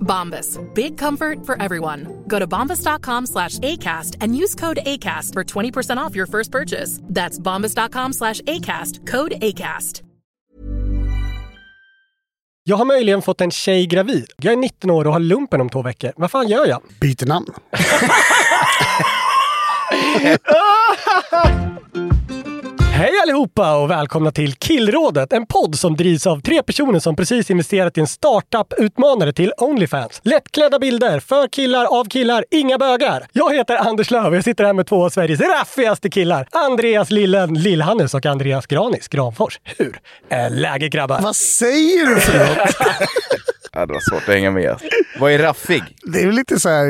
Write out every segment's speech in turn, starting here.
Bombas. Big comfort for everyone. Go to bombas.com slash ACAST and use code ACAST for 20% off your first purchase. That's bombas.com slash ACAST. Code ACAST. Jag har möjligen fått en tjej gravid. Jag är 19 år och har lumpen om två veckor. Vad fan gör jag? Byter namn. Hej allihopa och välkomna till Killrådet, en podd som drivs av tre personer som precis investerat i en startup-utmanare till Onlyfans. Lättklädda bilder, för killar, av killar, inga bögar. Jag heter Anders Löv och jag sitter här med två av Sveriges raffigaste killar. Andreas Lillen Lillhannes och Andreas Granis Granfors. Hur är läget grabbar? Vad säger du för något? Ja, det var svårt att hänga med. Vad är raffig? Det är väl lite så här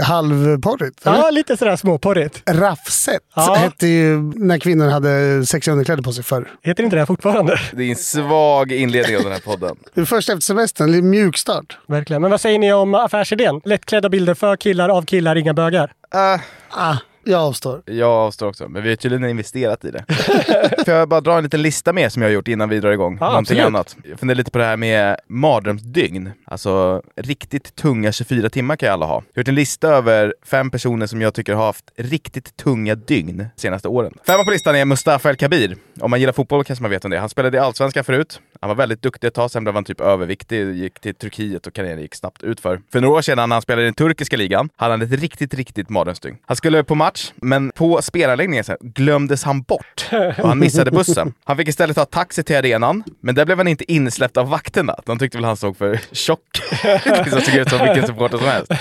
eh, halvporrigt? eller? Ja, lite sådär småporrigt. Raffset Ja. hette ju när kvinnor hade sexiga underkläder på sig förr. Heter inte det fortfarande? Det är en svag inledning av den här podden. Det är först efter semestern, lite mjukstart. Verkligen. Men vad säger ni om affärsidén? Lättklädda bilder för killar, av killar, inga bögar. Uh, Ah, jag avstår. jag avstår också, men vi har tydligen investerat i det. Får jag bara dra en liten lista med som jag har gjort innan vi drar igång? Ja, Någonting absolut. annat. Jag funderar lite på det här med mardrömsdygn. Alltså riktigt tunga 24 timmar kan ju alla ha. Jag har gjort en lista över fem personer som jag tycker har haft riktigt tunga dygn de senaste åren. Femma på listan är Mustafa El Kabir. Om man gillar fotboll kanske man vet om det. Han spelade i Allsvenskan förut. Han var väldigt duktig ett tag, sen blev han typ överviktig, gick till Turkiet och karriären gick snabbt utför. För några år sedan när han spelade i den turkiska ligan hade han ett riktigt, riktigt mardrömsdygn. Han skulle på match, men på spelanläggningen sen glömdes han bort och han missade bussen. Han fick istället ta taxi till arenan, men där blev han inte insläppt av vakterna. De tyckte väl han såg för tjock liksom såg ut som vilken supporter som helst.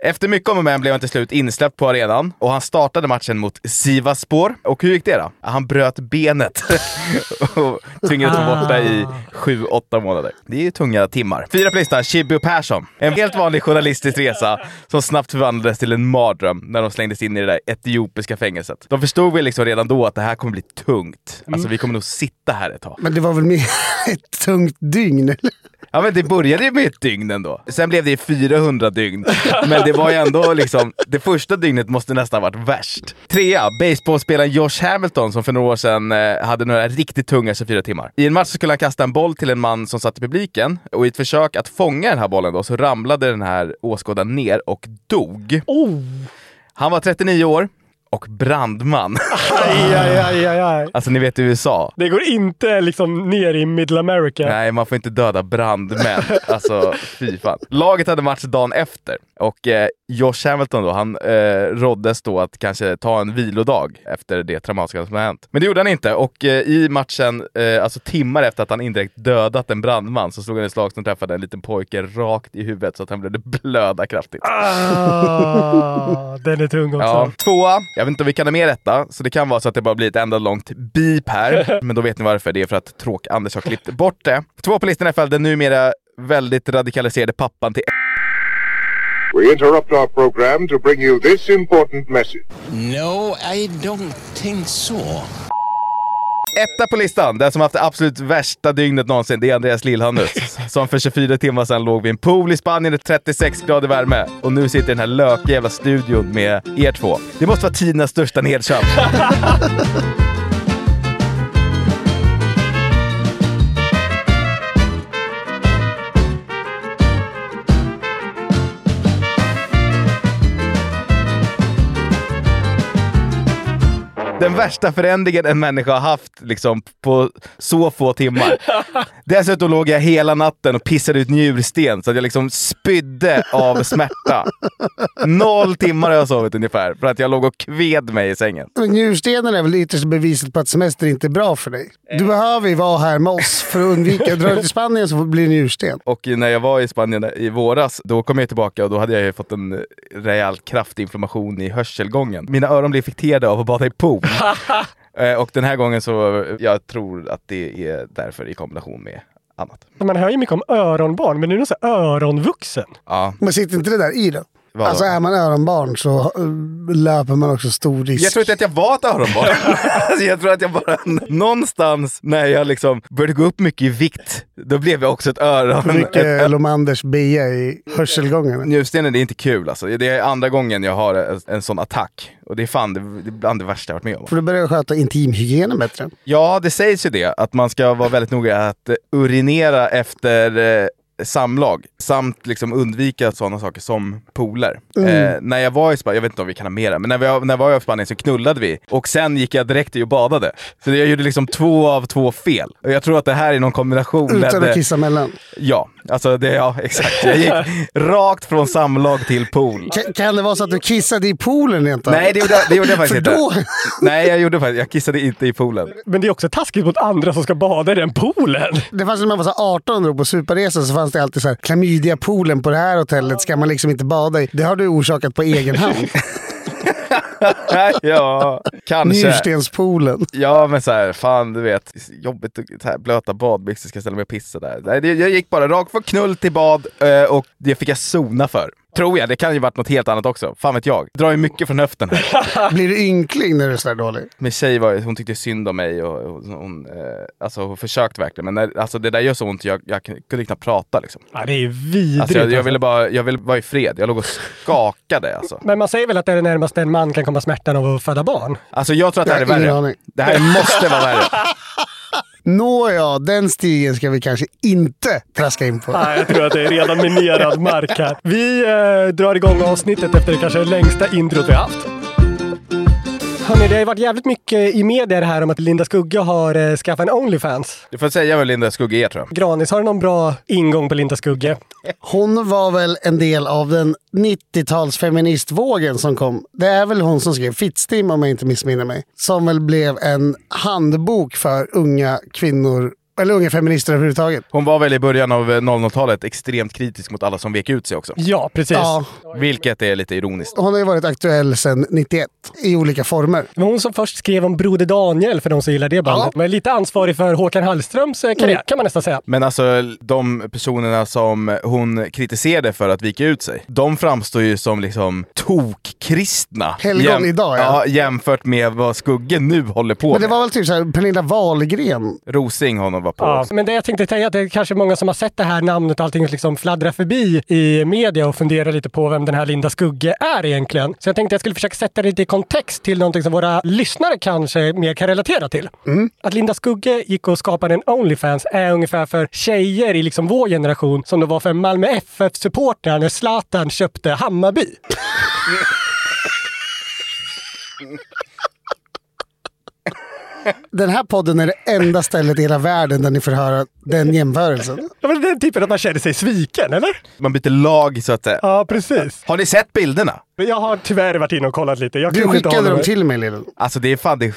Efter mycket om och men blev han till slut insläppt på arenan och han startade matchen mot Sivaspor. Och hur gick det då? Han bröt benet och tvingades vara borta i sju, åtta månader. Det är ju tunga timmar. Fyra på listan, Shibby Persson. En helt vanlig journalistisk resa som snabbt förvandlades till en mardröm när de slängdes in i det där etiopiska fängelset. De förstod väl liksom redan då att det här kommer bli tungt. Alltså vi kommer nog sitta här ett tag. Men det var väl mer ett tungt dygn? Eller? Ja men det började ju med ett dygn ändå. Sen blev det 400 dygn. Men det var ju ändå liksom, det första dygnet måste nästan ha varit värst. Trea, baseballspelaren Josh Hamilton som för några år sedan eh, hade några riktigt tunga 24 timmar. I en match skulle han kasta en boll till en man som satt i publiken och i ett försök att fånga den här bollen då så ramlade den här åskådaren ner och dog. Oh! Han var 39 år och brandman. Aj, aj, aj, aj. Alltså ni vet USA. Det går inte liksom ner i Middle America. Nej, man får inte döda brandmän. Alltså, fy fan. Laget hade match dagen efter och eh, Josh Hamilton då, han eh, råddes då att kanske ta en vilodag efter det traumatiska som har hänt. Men det gjorde han inte och eh, i matchen, eh, alltså timmar efter att han indirekt dödat en brandman, så slog han ett slag som träffade en liten pojke rakt i huvudet så att han började blöda kraftigt. Ah, den är tung också. Ja, tvåa. Jag vet inte om vi kan ha med detta, så det kan vara så att det bara blir ett enda långt beep här. Men då vet ni varför. Det är för att Tråk-Anders har klippt bort det. Två på listan är i alla fall den numera väldigt radikaliserade pappan till We interrupt our program to bring you this important message. No, I don't think so. Etta på listan, den som haft det absolut värsta dygnet någonsin, det är Andreas Lillhannes. Som för 24 timmar sedan låg vid en pool i Spanien i 36 grader värme. Och nu sitter i den här lökiga jävla studion med er två. Det måste vara tidernas största nedköp. Den värsta förändringen en människa har haft liksom på så få timmar. Dessutom låg jag hela natten och pissade ut njursten så att jag liksom spydde av smärta. Noll timmar har jag sovit ungefär för att jag låg och kved mig i sängen. Men njurstenen är väl ytterst beviset på att semester inte är bra för dig. Du behöver ju vara här med oss för att undvika... Drar du till Spanien så blir det njursten. Och när jag var i Spanien i våras, då kom jag tillbaka och då hade jag ju fått en rejäl kraftinflammation i hörselgången. Mina öron blev infekterade av att bada i pool. Eh, och den här gången så, jag tror att det är därför i kombination med annat. Man hör ju mycket om öronbarn, men nu är det så här öronvuxen. Ja. Men sitter inte det där i då? Vadå? Alltså är man öronbarn så eh, löper man också stor risk. Jag tror inte att jag var ett öronbarn. alltså, jag tror att jag bara, någonstans när jag liksom började gå upp mycket i vikt, då blev jag också ett öron. Mycket Lomanders bia i hörselgångarna. Njurstenen, det är inte kul alltså. Det är andra gången jag har en, en sån attack. Och det är fan det, det är bland det värsta jag varit med om. Får du börja sköta intimhygienen bättre? Ja, det sägs ju det. Att man ska vara väldigt noga att eh, urinera efter eh, samlag. Samt liksom undvika sådana saker som pooler. Mm. Eh, när jag var i Spanien, jag vet inte om vi kan ha mera, men när, vi, när jag var i Spanien så knullade vi. Och sen gick jag direkt och badade. Så jag gjorde liksom två av två fel. Och jag tror att det här är någon kombination. Utan ledde- att kissa mellan. Ja, alltså det, ja exakt. Jag gick rakt från samlag till pool. Kan, kan det vara så att du kissade i poolen rent? Nej, det gjorde, jag- det gjorde jag faktiskt För inte. då- Nej, jag gjorde faktiskt, jag kissade inte i poolen. Men det är också taskigt mot andra som ska bada i den poolen. Det fanns när man var så här 18 och på superresa så fanns det alltid så här klamydia-poolen på det här hotellet ska man liksom inte bada i. Det har du orsakat på egen hand. ja, kanske. Njurstenspoolen. Ja, men så här, fan du vet, jobbigt så här, blöta badbyxor, ska ställa mig och pissa där. Jag gick bara rakt från knull till bad eh, och det fick jag sona för. Tror jag, det kan ju varit något helt annat också. Fan vet jag. Drar ju mycket från höften här. Blir du ynkling när du är så här dålig? Min tjej var, hon tyckte synd om mig och, hon, eh, alltså, hon försökte verkligen. Men när, alltså, det där gör så ont, jag, jag kunde knappt prata liksom. Ja, det är vidrigt. Alltså, jag, jag, alltså. ville bara, jag ville vara i fred. Jag låg och skakade alltså. Men man säger väl att det är det närmaste en man kan komma smärtan av att föda barn? Alltså jag tror att det här är värre. Det här måste vara värre. Nåja, den stigen ska vi kanske inte traska in på. Nej, jag tror att det är redan minerad mark här. Vi eh, drar igång avsnittet efter det kanske längsta introt vi har haft. Hörrni, det har varit jävligt mycket i media det här om att Linda Skugge har eh, skaffat en Onlyfans. Du får säga vad Linda Skugge är tror jag. Granis, har du någon bra ingång på Linda Skugge? Hon var väl en del av den 90-tals feministvågen som kom. Det är väl hon som skrev Fittstim om jag inte missminner mig. Som väl blev en handbok för unga kvinnor, eller unga feminister överhuvudtaget. Hon var väl i början av eh, 00-talet extremt kritisk mot alla som vek ut sig också. Ja, precis. Ja, Vilket är lite ironiskt. hon har ju varit aktuell sedan 91 i olika former. Det var hon som först skrev om Broder Daniel, för de som gillar det bandet. Ja. Men lite ansvarig för Håkan Hallströms eh, karriär, kan man nästan säga. Men alltså de personerna som hon kritiserade för att vika ut sig, de framstår ju som liksom tokkristna. Helgon idag, ja. ja. Jämfört med vad Skugge nu håller på Men det med. var väl typ så här Pernilla Wahlgren. Rosing hon var på. Ja, men det jag tänkte säga det är kanske många som har sett det här namnet och allting liksom fladdra förbi i media och funderar lite på vem den här Linda Skugge är egentligen. Så jag tänkte jag skulle försöka sätta det lite i kontext till någonting som våra lyssnare kanske mer kan relatera till. Att Linda Skugge gick och skapade en Onlyfans är ungefär för tjejer i liksom vår generation som det var för Malmö FF-supportrar när Zlatan köpte Hammarby. Den här podden är det enda stället i hela världen där ni får höra den jämförelsen. Ja, men den typen att man känner sig sviken, eller? Man byter lag så att säga. Ja, precis. Har ni sett bilderna? Jag har tyvärr varit inne och kollat lite. Jag Du skickade dem till mig Lillen. Alltså det är fan det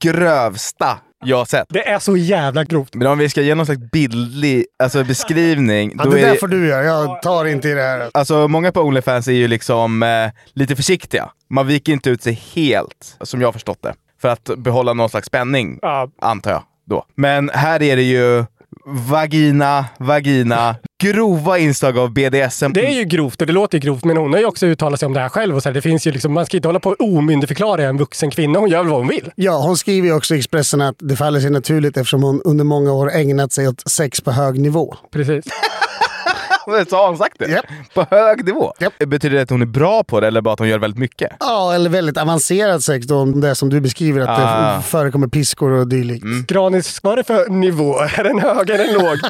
grövsta jag har sett. Det är så jävla grovt. Men om vi ska ge någon slags bildlig alltså, beskrivning. Ja, då det är där får du göra. Jag tar inte i det här. Alltså många på Onlyfans är ju liksom eh, lite försiktiga. Man viker inte ut sig helt, som jag har förstått det. För att behålla någon slags spänning, Ja. antar jag. Då. Men här är det ju vagina, vagina, grova inslag av BDSM. Det är ju grovt och det låter ju grovt, men hon har ju också uttalat sig om det här själv. Och så här, det finns ju liksom, man ska inte hålla på och omyndigförklara en vuxen kvinna. Hon gör väl vad hon vill. Ja, hon skriver ju också i Expressen att det faller sig naturligt eftersom hon under många år ägnat sig åt sex på hög nivå. Precis. Så har hon sagt det? Japp. På hög nivå? Japp. Betyder det att hon är bra på det eller bara att hon gör väldigt mycket? Ja, eller väldigt avancerad sex då, om det som du beskriver, att Ah. det förekommer piskor och dylikt. Granis, vad är det för nivå? Är den hög eller låg?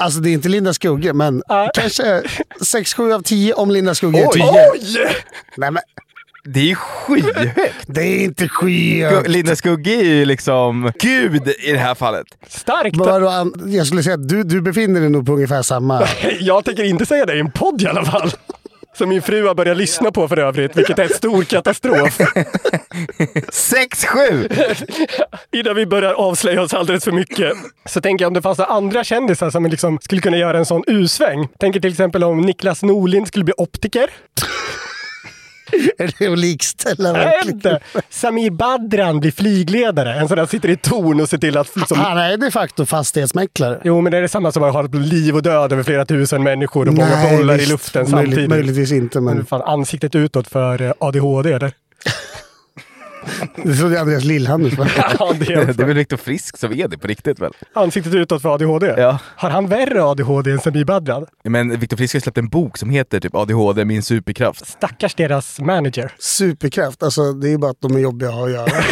Alltså det är inte Linda Skugge, men Ah. kanske 6-7 av 10 om Linda Skugge är Oj. 10. Oj! Nej, men, Det är skyhögt! Det är inte skyhögt. Linda Skugge är ju liksom gud i det här fallet. Starkt! Men vadå, Jag skulle säga att du, du befinner dig nog på ungefär samma... Jag tänker inte säga det i en podd i alla fall. Som min fru har börjat lyssna på för övrigt, vilket är en stor katastrof. 6-7! Innan vi börjar avslöja oss alldeles för mycket. Så tänker jag om det fanns några andra kändisar som liksom skulle kunna göra en sån U-sväng. Tänker till exempel om Niklas Norlind skulle bli optiker. Är det att likställa verkligen? Samir Badran blir flygledare. En sån där sitter i torn och ser till att... Liksom, Han är de facto fastighetsmäklare. jo, men det är detsamma som att ha liv och död över flera tusen människor och många bollar i luften samtidigt. Möjligtvis inte, Men men fan, ansiktet utåt för eh, ADHD eller? Det trodde jag Andreas Lillhannes var. Ja, det är Det är väl Viktor Frisk som är det på riktigt väl? Ansiktet utåt för ADHD? Ja. Har han värre ADHD än Samir Badran? Men Viktor Frisk har släppt en bok som heter typ ADHD, min superkraft. Stackars deras manager. Superkraft, alltså det är bara att de är jobbiga att ha att göra.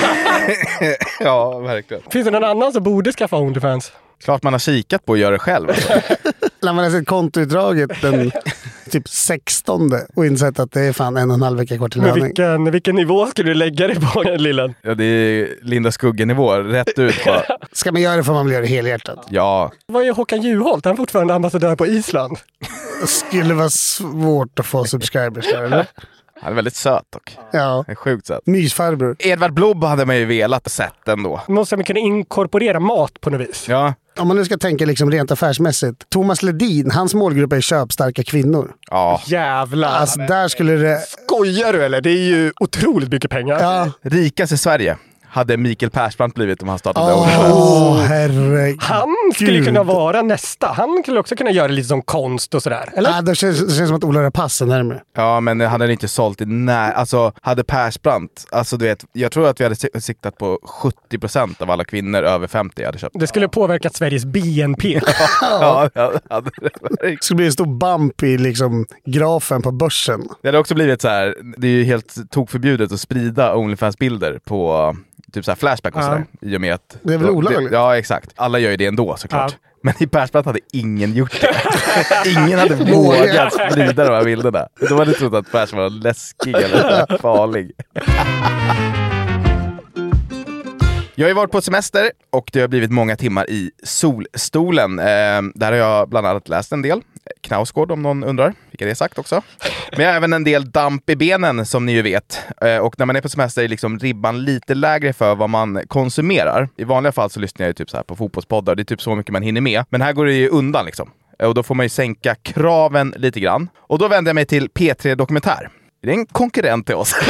Ja, verkligen. Finns det någon annan som borde skaffa Onlyfans? Klart man har kikat på att göra det själv. När man har sett kontoutdraget den typ 16 och insett att det är fan en och en halv vecka kvar till löning. vilken, vilken nivå skulle du lägga dig på, lillen? Ja, det är Linda Skugge-nivå, rätt ut bara. Ska man göra det får man väl göra det helhjärtat. Ja, Vad är Håkan Juholt? Han är fortfarande ambassadör på Island. Det skulle vara svårt att få subscribers där, eller? han är väldigt söt dock. Ja. Han är sjukt söt. Mysfarbror. Edvard Blom hade man ju velat sett ändå. Måste man kunna inkorporera mat på något vis? Ja, Om man nu ska tänka liksom rent affärsmässigt. Thomas Ledin, hans målgrupp är köpstarka kvinnor. ja. Jävlar! Alltså där skulle det... Skojar du eller? Det är ju otroligt mycket pengar. Ja. Rikast i Sverige hade Mikael Persbrandt blivit om han startade Åh, Onlyfans. herregud. Han skulle kunna vara nästa. Han skulle också kunna göra lite som konst och sådär. Eller? Ja, det, känns, det känns som att Ola Rapace är närmare. Ja, men han hade inte sålt i när... Alltså, hade Persbrandt... Alltså, du vet, jag tror att vi hade si- siktat på 70% av alla kvinnor över 50 hade köpt. Det skulle påverka Sveriges BNP. Ja, ja, verkligen. Det skulle bli en stor bump i liksom, grafen på börsen. Det hade också blivit så här, det är ju helt tokförbjudet att sprida Onlyfans-bilder på typ så Flashback och Ja. sådär. I och med att... Det är väl olagligt? Ja, exakt. Alla gör ju det ändå såklart. Ja. Men i Persbrandt hade ingen gjort det. ingen hade vågat sprida de här bilderna. De hade trott att Pers var läskig eller farlig. Jag har ju varit på semester och det har blivit många timmar i solstolen. Eh, där har jag bland annat läst en del. Knausgård om någon undrar. vilka det är sagt också. Men jag har även en del damp i benen som ni ju vet. Eh, och när man är på semester är liksom ribban lite lägre för vad man konsumerar. I vanliga fall så lyssnar jag ju typ så här på fotbollspoddar. Det är typ så mycket man hinner med. Men här går det ju undan liksom. Eh, och då får man ju sänka kraven lite grann. Och då vänder jag mig till P3 Dokumentär. Det är en konkurrent till oss.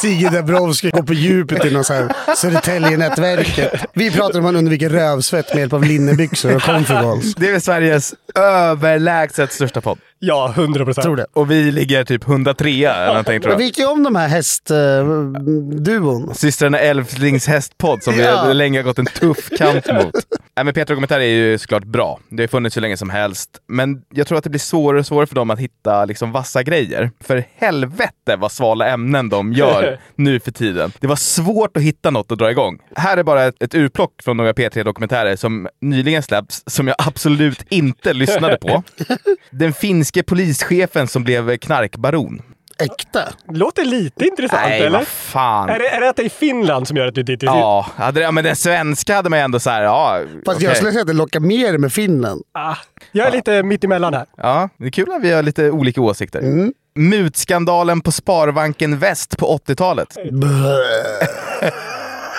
Sigge Dabrowski går på djupet i någon så här Södertälje-nätverket. Vi pratar om han undviker rövsvett med hjälp av linnebyxor och comfortables. Det är Sveriges överlägset största podd. Ja, 100 procent. Tror det. Och vi ligger typ 103 eller någonting tror Men vi jag. gick ju om de här hästduon. Systrarna Älvslings hästpodd som Ja. vi länge har gått en tuff kamp mot. Nej, men Petra Dokumentär är ju såklart bra. Det har funnits hur länge som helst. Men jag tror att det blir svårare och svårare för dem att hitta liksom vassa grejer. För helvete vad svala ämnen de gör nu för tiden. Det var svårt att hitta något att dra igång. Här är bara ett, ett urplock från några P3 Dokumentärer som nyligen släppts, som jag absolut inte lyssnade på. Den finske polischefen som blev knarkbaron. Äkta. Låter lite intressant, Nej, eller? vad fan. Är det, är det att det är Finland som gör att du dit? Ja, hade det, ja, men den svenska hade man ju ändå så här, ja. Fast okej. jag skulle säga att det lockar mer med Finland. Ah, jag är lite mitt emellan här. Ja, det är kul att vi har lite olika åsikter. Mm. Mutskandalen på Sparbanken Väst på 80-talet.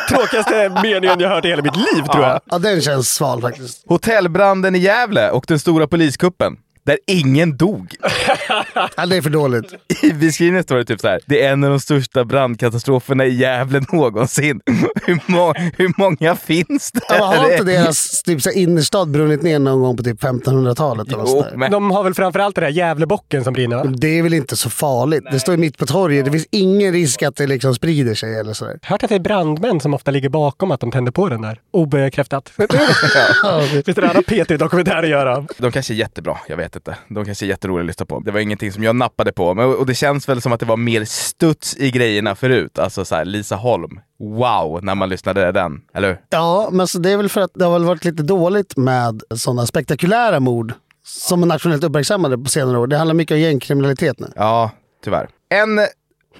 Tråkigaste meningen jag hört i hela mitt liv, tror jag. Ja, den känns sval faktiskt. Hotellbranden i Gävle och den stora poliskuppen. Där ingen dog. Ja, det är för dåligt. I beskrivningen står det typ så här. Det är en av de största brandkatastroferna i Gävle någonsin. hur, må hur många finns det? Ja, har inte deras typ, så här, innerstad brunnit ner någon gång på typ 1500-talet? eller något Jo, där? men De har väl framförallt den där Gävlebocken som brinner, va? Det är väl inte så farligt? Det står ju mitt på torget. Det finns ingen risk att det liksom sprider sig eller sådär. Hört att det är brandmän som ofta ligger bakom att de tänder på den där. Obekräftat. Visst är det alla P3-dokumentärer göra? De kanske är jättebra, jag vet inte. De kanske är jätteroliga att lyssna på. Det var ingenting som jag nappade på. Men, och det känns väl som att det var mer studs i grejerna förut. Alltså så här, Lisa Holm. Wow, när man lyssnade den. Eller hur? Ja, men så det är väl för att det har väl varit lite dåligt med sådana spektakulära mord som är nationellt uppmärksammade på senare år. Det handlar mycket om gängkriminalitet nu. Ja, tyvärr. En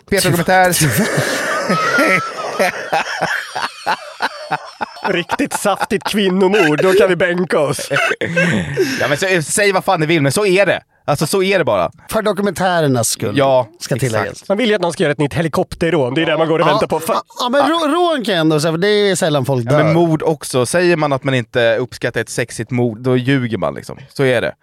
P3-dokumentär... Riktigt saftigt kvinnomord, då kan vi bänka oss. ja, men så, säg vad fan ni vill, men så är det. Alltså så är det bara. För dokumentärernas skull, Ja, ska tilläggas. Man vill ju att någon ska göra ett nytt helikopterrån. Det är det man går och väntar på. Fan. Ja, men rå- rån kan jag ändå säga, för det är sällan folk Ja, dör. men mord också. Säger man att man inte uppskattar ett sexigt mord, då ljuger man liksom. Så är det.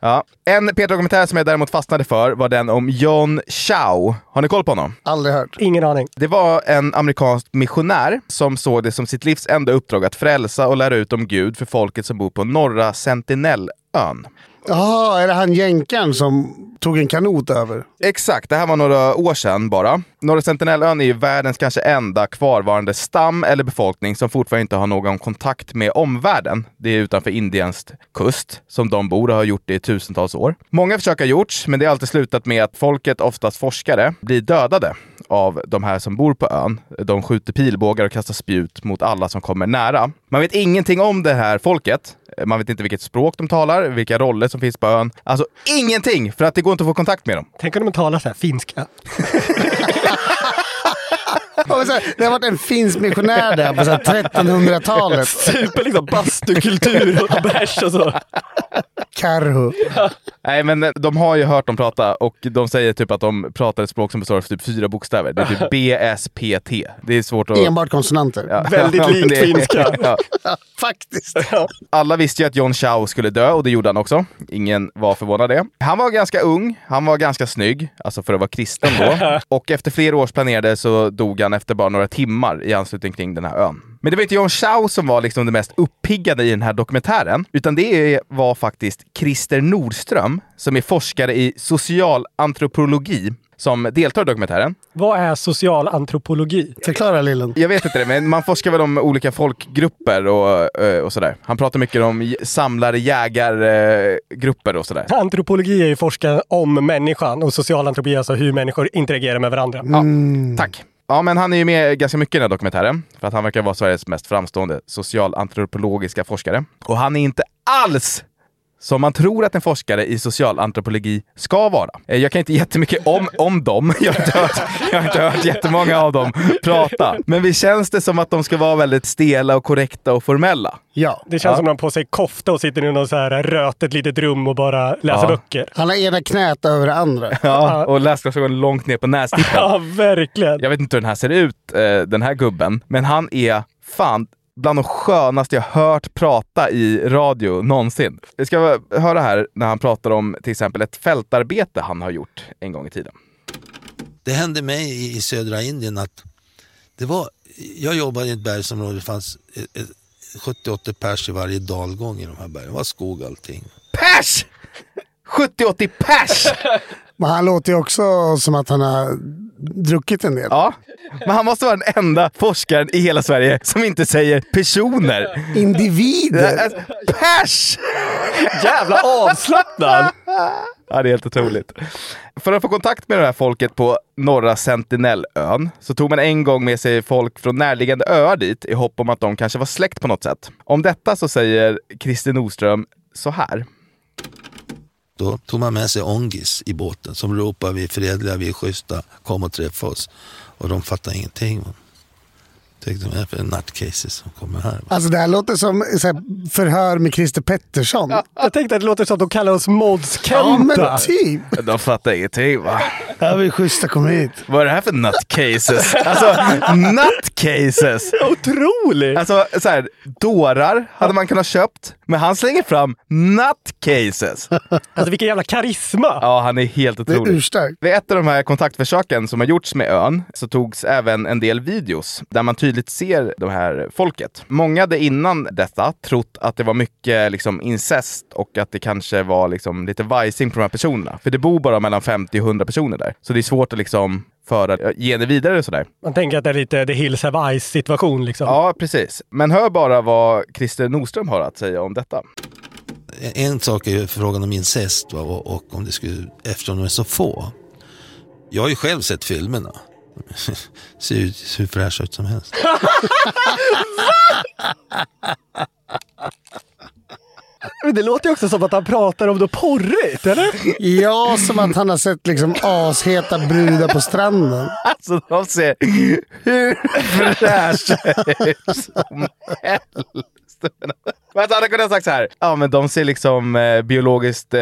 Ja. En P3-dokumentär som jag däremot fastnade för var den om John Chow. Har ni koll på honom? Aldrig hört. Ingen aning. Det var en amerikansk missionär som såg det som sitt livs enda uppdrag att frälsa och lära ut om Gud för folket som bor på norra Sentinellön. Jaha, är det han jänkaren som tog en kanot över? Exakt, det här var några år sedan bara. Norra Sentinellön är ju världens kanske enda kvarvarande stam eller befolkning som fortfarande inte har någon kontakt med omvärlden. Det är utanför Indiens kust som de bor och har gjort det i tusentals år. Många försök har gjorts, men det har alltid slutat med att folket, oftast forskare, blir dödade av de här som bor på ön. De skjuter pilbågar och kastar spjut mot alla som kommer nära. Man vet ingenting om det här folket. Man vet inte vilket språk de talar, vilka roller som finns på ön. Alltså ingenting, för att det går inte att få kontakt med dem. Tänk om de talar så här finska. Ja, men så här, Det har varit en finsk missionär där på så här 1300-talet. Super liksom bastukultur och bärs och så. Karhu. Nej, men de har ju hört dem prata och de säger typ att de pratar ett språk som består av typ fyra bokstäver. Det är typ BSPT. Det är svårt att... Enbart konsonanter. Ja. Väldigt Ja, likt finska. Ja. Faktiskt. Alla visste ju att John Chow skulle dö och det gjorde han också. Ingen var förvånad det. Han var ganska ung, han var ganska snygg, alltså för att vara kristen då. Och efter flera års planerade så dog han efter bara några timmar i anslutning kring den här ön. Men det var inte John Chow som var liksom det mest uppiggande i den här dokumentären, utan det var faktiskt Christer Nordström, som är forskare i socialantropologi, som deltar i dokumentären. Vad är social antropologi? Förklara Lillen. Jag vet inte det, men man forskar väl om olika folkgrupper och, eh, och sådär. Han pratar mycket om samlare, jägargrupper och sådär. Antropologi är ju forskning om människan och social antropologi är alltså hur människor interagerar med varandra. Tack. Ja, men han är ju med ganska mycket i den här dokumentären. För att han verkar vara Sveriges mest framstående socialantropologiska forskare. Och han är inte alls som man tror att en forskare i socialantropologi ska vara. Eh, Jag kan inte jättemycket om, om dem. Jag har, inte hört, jag har inte hört jättemånga av dem prata. Men visst känns det som att de ska vara väldigt stela och korrekta och formella? Ja. Det känns som att de har på sig kofta och sitter i något så här rötet litet rum och bara läser Ja. böcker. Han har ena knät över det andra. Ja, och läsglasögon långt ner på nästippen. Ja, verkligen. Jag vet inte hur den här ser ut, eh, den här gubben, men han är fan bland de skönaste jag hört prata i radio någonsin. Vi ska höra här när han pratar om till exempel ett fältarbete han har gjort en gång i tiden. Det hände mig i, södra Indien att det var, jag jobbade i ett bergsområde, det fanns eh, eh, 70-80 pers i varje dalgång i de här bergen. Det var skog allting. Pers! 70-80 pers! Men han låter ju också som att han har druckit en del. Ja, men han måste vara den enda forskaren i hela Sverige som inte säger personer. Individer! Alltså, Pers! Jävla avslappnad! Ja, det är helt otroligt. För att få kontakt med det här folket på norra Sentinellön så tog man en gång med sig folk från närliggande öar dit i hopp om att de kanske var släkt på något sätt. Om detta så säger Christer Nordström så här. Då tog man med sig Ongis i båten som ropade vi är fredliga, vi är schyssta, kom och träffa oss. Och de fattade ingenting. Tänkte de är för nutcases som kommer här. Alltså det här låter som så här, förhör med Christer Pettersson. Ja, Jag tänkte att det låter som att de kallar oss Mods Kenta. men typ. De fattar ingenting va? Ja, vi är schyssta, kom hit. Vad är det här för nutcases? Alltså, nutcases! Otroligt! Alltså, så här, dårar hade man kunnat köpt, men han slänger fram nutcases. Alltså vilken jävla karisma! Ja, han är helt Det är otrolig. urstarkt. Vid ett av de här kontaktförsöken som har gjorts med ön så togs även en del videos där man tydligt ser det här folket. Många hade innan detta trott att det var mycket liksom, incest och att det kanske var liksom, lite vajsing på de här personerna. För det bor bara mellan 50 och 100 personer där. Så det är svårt att liksom föra, ge det vidare och sådär. Man tänker att det är lite The Hills Have Ice situation liksom. Ja, precis. Men hör bara vad Christer Nordström har att säga om detta. En sak är ju frågan om incest va? Och, och om det skulle, eftersom de är så få. Jag har ju själv sett filmerna. Ser ut hur fräscha ut som helst. det låter ju också som att han pratar om något porrigt, eller? Ja, som att han har sett liksom asheta brudar på stranden. Alltså de ser hur fräscha ut som helst. Men att han hade kunnat sagt så här, ja men de ser liksom eh, biologiskt eh,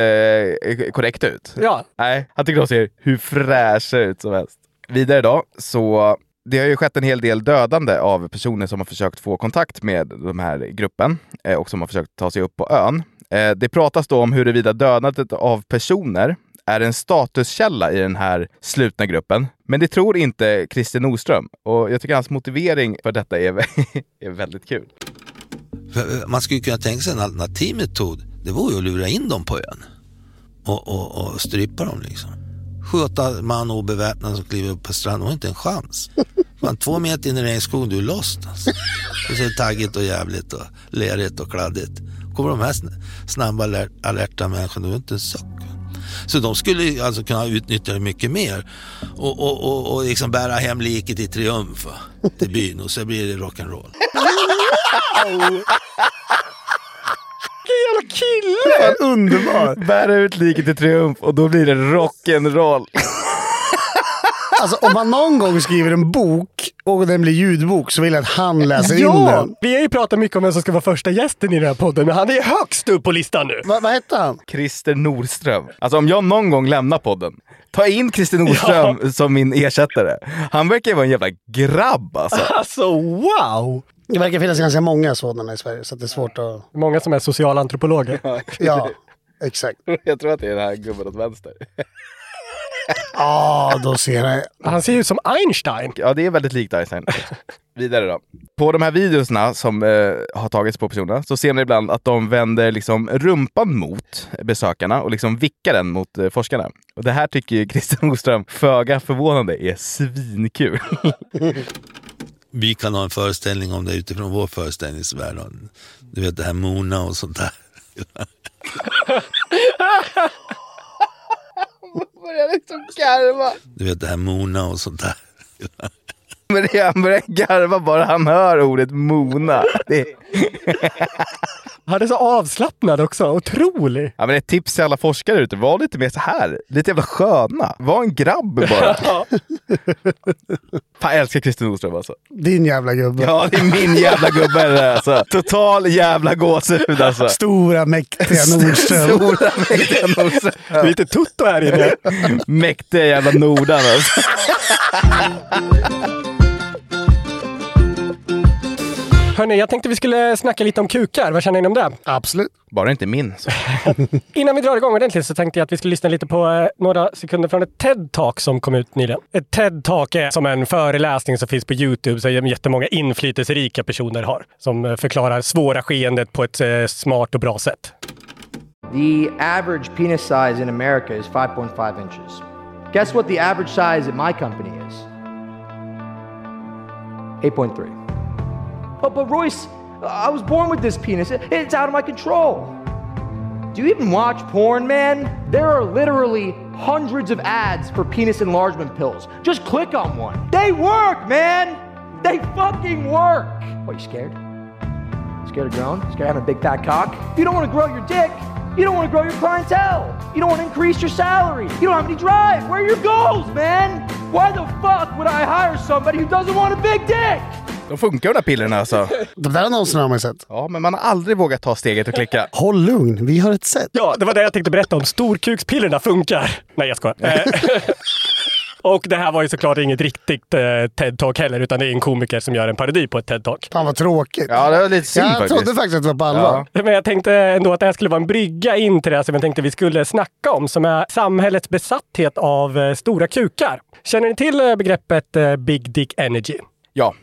korrekt ut. Ja. Nej, han tycker de ser hur fräscha ut som helst. Vidare då, så det har ju skett en hel del dödande av personer som har försökt få kontakt med den här gruppen eh, och som har försökt ta sig upp på ön. Eh, det pratas då om huruvida dödandet av personer är en statuskälla i den här slutna gruppen. Men det tror inte Christer Nordström och jag tycker hans motivering för detta är, är väldigt kul. Eh, man skulle kunna tänka sig en alternativ metod. Det vore ju att lura in dem på ön. Och, och, och strypa dem liksom. Sju, åtta man obeväpnade som kliver upp på stranden. De har inte en chans. Man, två meter in i regnskogen, du är lost alltså. Det ser taggigt och jävligt och lerigt och kladdigt. Kommer de här sn- snabba, alert, alerta människorna, du är inte en suck. Så de skulle alltså kunna utnyttja det mycket mer och, och, och, och liksom bära hem liket i triumf va, till byn och så blir det rock'n'roll. Vilken jävla kille! Underbar! Bära ut liket i triumf och då blir det rock'n'roll. Alltså om man någon gång skriver en bok och den blir ljudbok så vill jag att han läser in Ja! den. Vi har ju pratat mycket om vem som ska vara första gästen i den här podden, men han är högst upp på listan nu. Va, vad hette han? Christer Nordström. Alltså om jag någon gång lämnar podden, ta in Christer Nordström som min ersättare. Han verkar ju vara en jävla grabb alltså. Alltså wow! Det verkar finnas ganska många sådana i Sverige så att det är svårt att... Många som är socialantropologer. Ja, exakt. Jag tror att det är den här gubben åt vänster. Ja, då ser jag. Han ser ut som Einstein. Ja, det är väldigt likt Einstein. Vidare då. På de här videorna som eh, har tagits på personerna så ser man ibland att de vänder liksom rumpan mot besökarna och liksom vickar den mot eh, forskarna. Och det här tycker ju Christer Nordström, föga förvånande, är svinkul. Vi kan ha en föreställning om det utifrån vår föreställningsvärld. Du vet det här Mona och sånt där. börjar liksom garva. Du vet det här Mona och sånt där. Men det, han börjar garva bara han hör ordet Mona. Det, Han är så avslappnad också. Otrolig. ja, men ett tips till alla forskare ute, var lite mer så här. Lite jävla sköna. Var en grabb bara. Fan, jag älskar Christer Nordström alltså. Din jävla gubbe. Ja, det är min jävla gubbe det där, alltså. Total jävla gåshud alltså. Stora mäktiga Nordström. Stora mäktiga Nordström. Det är lite tutto här inne. Mäktiga jävla Nordan alltså. Hörni, jag tänkte vi skulle snacka lite om kukar. Vad känner ni om det? Absolut. Bara inte min. Innan vi drar igång ordentligt så tänkte jag att vi skulle lyssna lite på eh, några sekunder från ett TED-talk som kom ut nyligen. Ett TED-talk är som en föreläsning som finns på YouTube som jättemånga inflytelserika personer har. Som eh, förklarar svåra skeendet på ett eh, smart och bra sätt. The average penis size in America is 5.5 inches. Guess what the average size at my company is? 8.3. But, but Royce, I was born with this penis. It- It's out of my control. Do you even watch porn, man? There are literally hundreds of ads for penis enlargement pills. Just click on one. They work, man! They fucking work! What, you scared? Scared of growing? Scared of having a big fat cock? If you don't want to grow your dick, you don't want to grow your clientele. You don't want to increase your salary. You don't have any drive. Where are your goals, man? Why the fuck would I hire somebody who doesn't want a big dick? De funkar de där pillerna alltså. De där annonserna har man ju sett. Ja, men man har aldrig vågat ta steget och klicka. Håll lugn, vi har ett sätt. Ja, det var det jag tänkte berätta om. Storkukspillerna funkar. Nej, jag skojar. Och det här var ju såklart inget riktigt eh, TED-talk heller, utan det är en komiker som gör en parodi på ett TED-talk. Fan vad tråkigt. Ja, det var lite synd Jag faktiskt. trodde faktiskt att det var på allvar. Ja. Men jag tänkte ändå att det här skulle vara en brygga in till det som jag tänkte vi skulle snacka om, som är samhällets besatthet av eh, stora kukar. Känner ni till eh, begreppet eh, Big Dick Energy? Ja.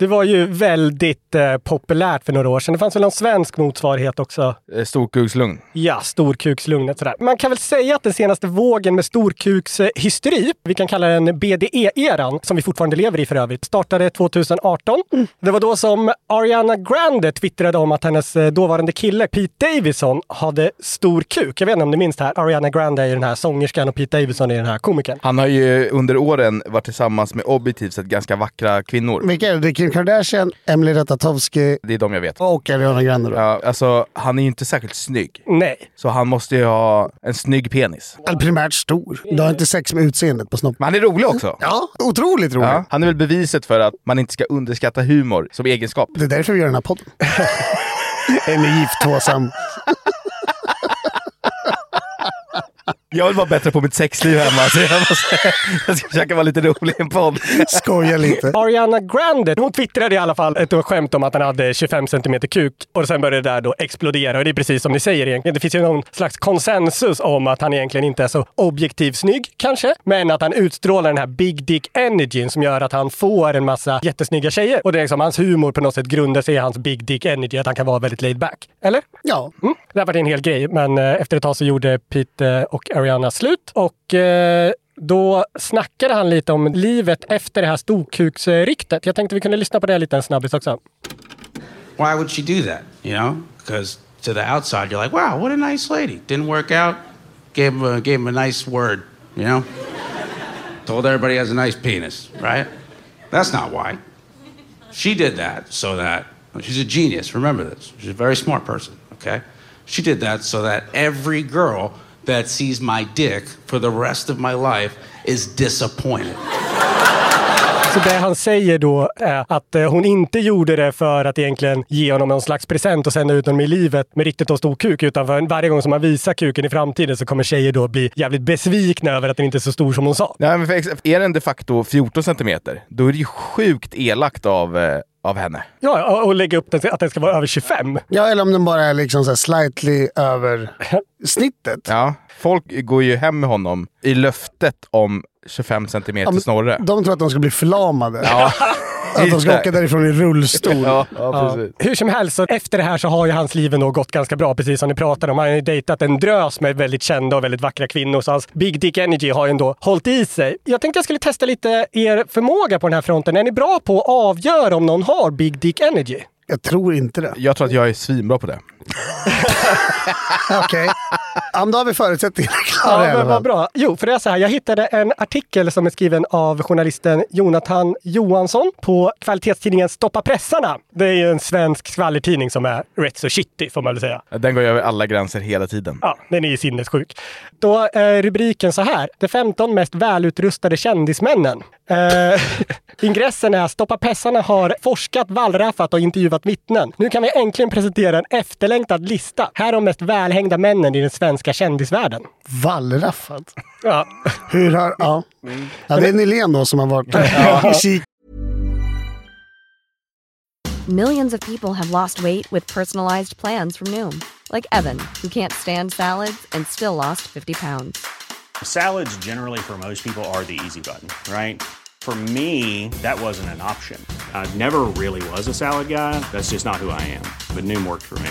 Det var ju väldigt eh, populärt för några år sedan. Det fanns väl någon svensk motsvarighet också? Eh, Storkukslugn. Ja, storkukslugnet sådär. Man kan väl säga att den senaste vågen med storkukshysteri, vi kan kalla den BDE-eran, som vi fortfarande lever i för övrigt, startade 2018. Det var då som Ariana Grande twittrade om att hennes eh, dåvarande kille Pete Davidson hade stor kuk. Jag vet inte om ni minns det här. Ariana Grande är den här sångerskan och Pete Davidson är den här komikern. Han har ju under åren varit tillsammans med objektivt sett ganska vackra kvinnor. Är det? Kim Kardashian, Emily Ratajkowski Det är de jag vet. och Ariana Grande. Då. Ja, alltså, han är ju inte särskilt snygg. Nej. Så han måste ju ha en snygg penis. Eller primärt stor. Du har inte sex med utseendet på snoppen. Men han är rolig också. Ja, otroligt rolig. Ja, han är väl beviset för att man inte ska underskatta humor som egenskap. Det är därför vi gör den här podden. en är gift, tvåsam. Jag vill vara bättre på mitt sexliv hemma, så jag, måste, jag ska försöka vara lite rolig i en podd. Skoja lite. Ariana Grande, hon twittrade i alla fall ett skämt om att han hade 25 centimeter kuk och sen började det där då explodera. Och det är precis som ni säger egentligen. Det finns ju någon slags konsensus om att han egentligen inte är så objektivt snygg kanske, men att han utstrålar den här big dick energin som gör att han får en massa jättesnygga tjejer. Och det är liksom hans humor på något sätt grundar sig i hans big dick energy, att han kan vara väldigt laid back. Eller? Ja. Mm. Det här var en hel grej, men eh, efter ett tag så gjorde Pete och Ariana slut och eh, då snackade han lite om livet efter det här storkuksryktet. Jag tänkte vi kunde lyssna på det lite en snabbis också. Why would she do that? You know, because to the outside, you're like, wow, what a nice lady. Didn't work out. Gave him a, gave him a nice word. You know, told everybody he has a nice penis. Right? That's not why. She did that so that she's a genius. Remember this. She's a very smart person. Okay. She did that so that every girl that sees my dick for the rest of my life is disappointed. Så det han säger då är att eh, hon inte gjorde det för att egentligen ge honom någon slags present och sända ut honom i livet med riktigt stor kuk. Utan för varje gång som man visar kuken i framtiden så kommer tjejer då bli jävligt besvikna över att den inte är så stor som hon sa. Nej, men för, är den de facto 14 centimeter, då är det ju sjukt elakt av, eh, av henne. Ja, och- lägga upp den till att den ska vara över 25. Ja, eller om den bara är liksom så här slightly över snittet. Ja, folk går ju hem med honom i löftet om 25 centimeter Ja, snorre. De tror att de ska bli förlamade. Ja. Att de ska åka därifrån i rullstol. Ja, ja, precis. Hur som helst, så efter det här så har ju hans liv ändå gått ganska bra, precis som ni pratade om. Han har ju dejtat en drös med väldigt kända och väldigt vackra kvinnor, så hans Big Dick Energy har ju ändå hållit i sig. Jag tänkte jag skulle testa lite er förmåga på den här fronten. Är ni bra på att avgöra om någon har Big Dick Energy? Jag tror inte det. Jag tror att jag är svinbra på det. Okej. Ja, men då har vi förutsättningarna klara Ja, men vad bra. Jo, för det är så här, jag hittade en artikel som är skriven av journalisten Jonathan Johansson på kvalitetstidningen Stoppa pressarna. Det är ju en svensk skvallertidning som är rätt så shitty, får man väl säga. Den går över alla gränser hela tiden. Ja, den är ju sinnessjuk. Då är rubriken så här. De 15 mest välutrustade kändismännen. Eh, ingressen är Stoppa pressarna har forskat, wallraffat och intervjuat vittnen. Nu kan vi äntligen presentera en efterlängtad lista. Här är de mest välhängda männen i den svenska kändisvärlden. Wallraffat. Ja. Hur har... Ja. ja, det är Nylén då som har varit Ja. i. Millions of people have lost weight with personalized plans from Noom, like Evan, who can't stand salads and still lost 50 pounds. Salads, generally, for most people, are the easy button, right? For me, that wasn't an option. I never really was a salad guy. That's just not who I am. But Noom worked for me.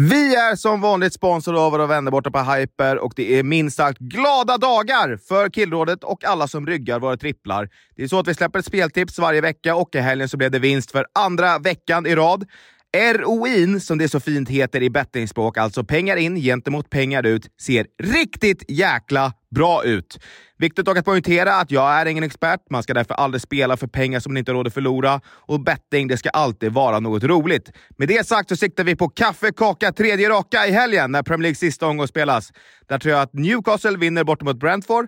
Vi är som vanligt sponsrade av våra vänner borta på Hyper och det är minst sagt glada dagar för Killrådet och alla som ryggar våra tripplar. Det är så att vi släpper ett speltips varje vecka och i helgen så blev det vinst för andra veckan i rad. ROIn, som det så fint heter i bettingspråk, alltså pengar in gentemot pengar ut, ser riktigt jäkla bra ut. Viktigt dock att poängtera att jag är ingen expert. Man ska därför aldrig spela för pengar som man inte har råd att förlora. Och betting, det ska alltid vara något roligt. Med det sagt så siktar vi på kaffe, kaka, tredje raka i helgen när Premier Leagues sista omgång spelas. Där tror jag att Newcastle vinner bort mot Brentford.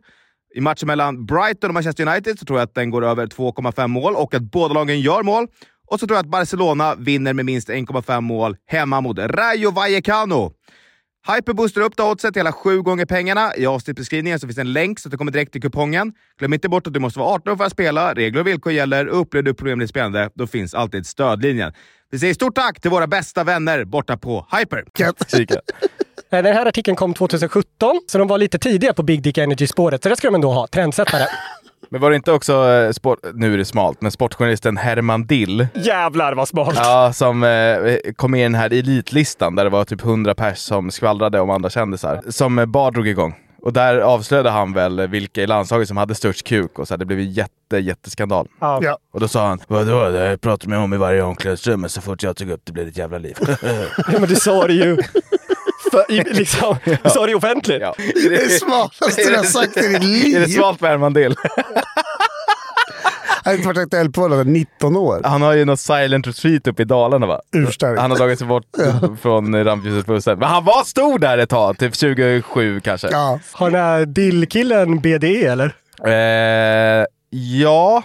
I matchen mellan Brighton och Manchester United så tror jag att den går över 2,5 mål och att båda lagen gör mål. Och så tror jag att Barcelona vinner med minst 1,5 mål hemma mot Rayo Vallecano. Hyper boostar upp oddset till hela sju gånger pengarna. I avsnittbeskrivningen så finns en länk så att du kommer direkt till kupongen. Glöm inte bort att du måste vara 18 år för att spela. Regler och villkor gäller. Upplever du problem med spelande, då finns alltid stödlinjen. Vi säger stort tack till våra bästa vänner borta på Hyper. Den här artikeln kom 2017, så de var lite tidiga på Big Dick Energy-spåret. Så det ska de ändå ha. Trendsättare. Men var det inte också, eh, sport, nu är det smalt, men sportjournalisten Herman Dill Jävlar vad smart! Ja, som eh, kom med i den här elitlistan där det var typ 100 pers som skvallrade om andra kändisar. Som eh, Bard drog igång. Och där avslöjade han väl vilka i landslaget som hade störst kuk och så här, det blev ju jätte, jätteskandal. Ja. Ja. Och då sa han, vadå, det här pratar man om i varje omklädningsrum, men så fort jag tog upp det blev det ett jävla liv. Ja, men du sa det ju. För, i, liksom, Du sa det offentligt. Ja. Det är det smartaste du har sagt i ditt liv. Är det smalt med Herman Dill? Han har inte varit aktuell på det 19 år. Han har ju något silent retreat uppe i Dalarna va? Urstarkt. Han har dragit sig bort från rampljuset bussen. Men han var stor där ett tag, typ 27 kanske. Ja. Har den här dillkillen BDE eller? Eh, ja,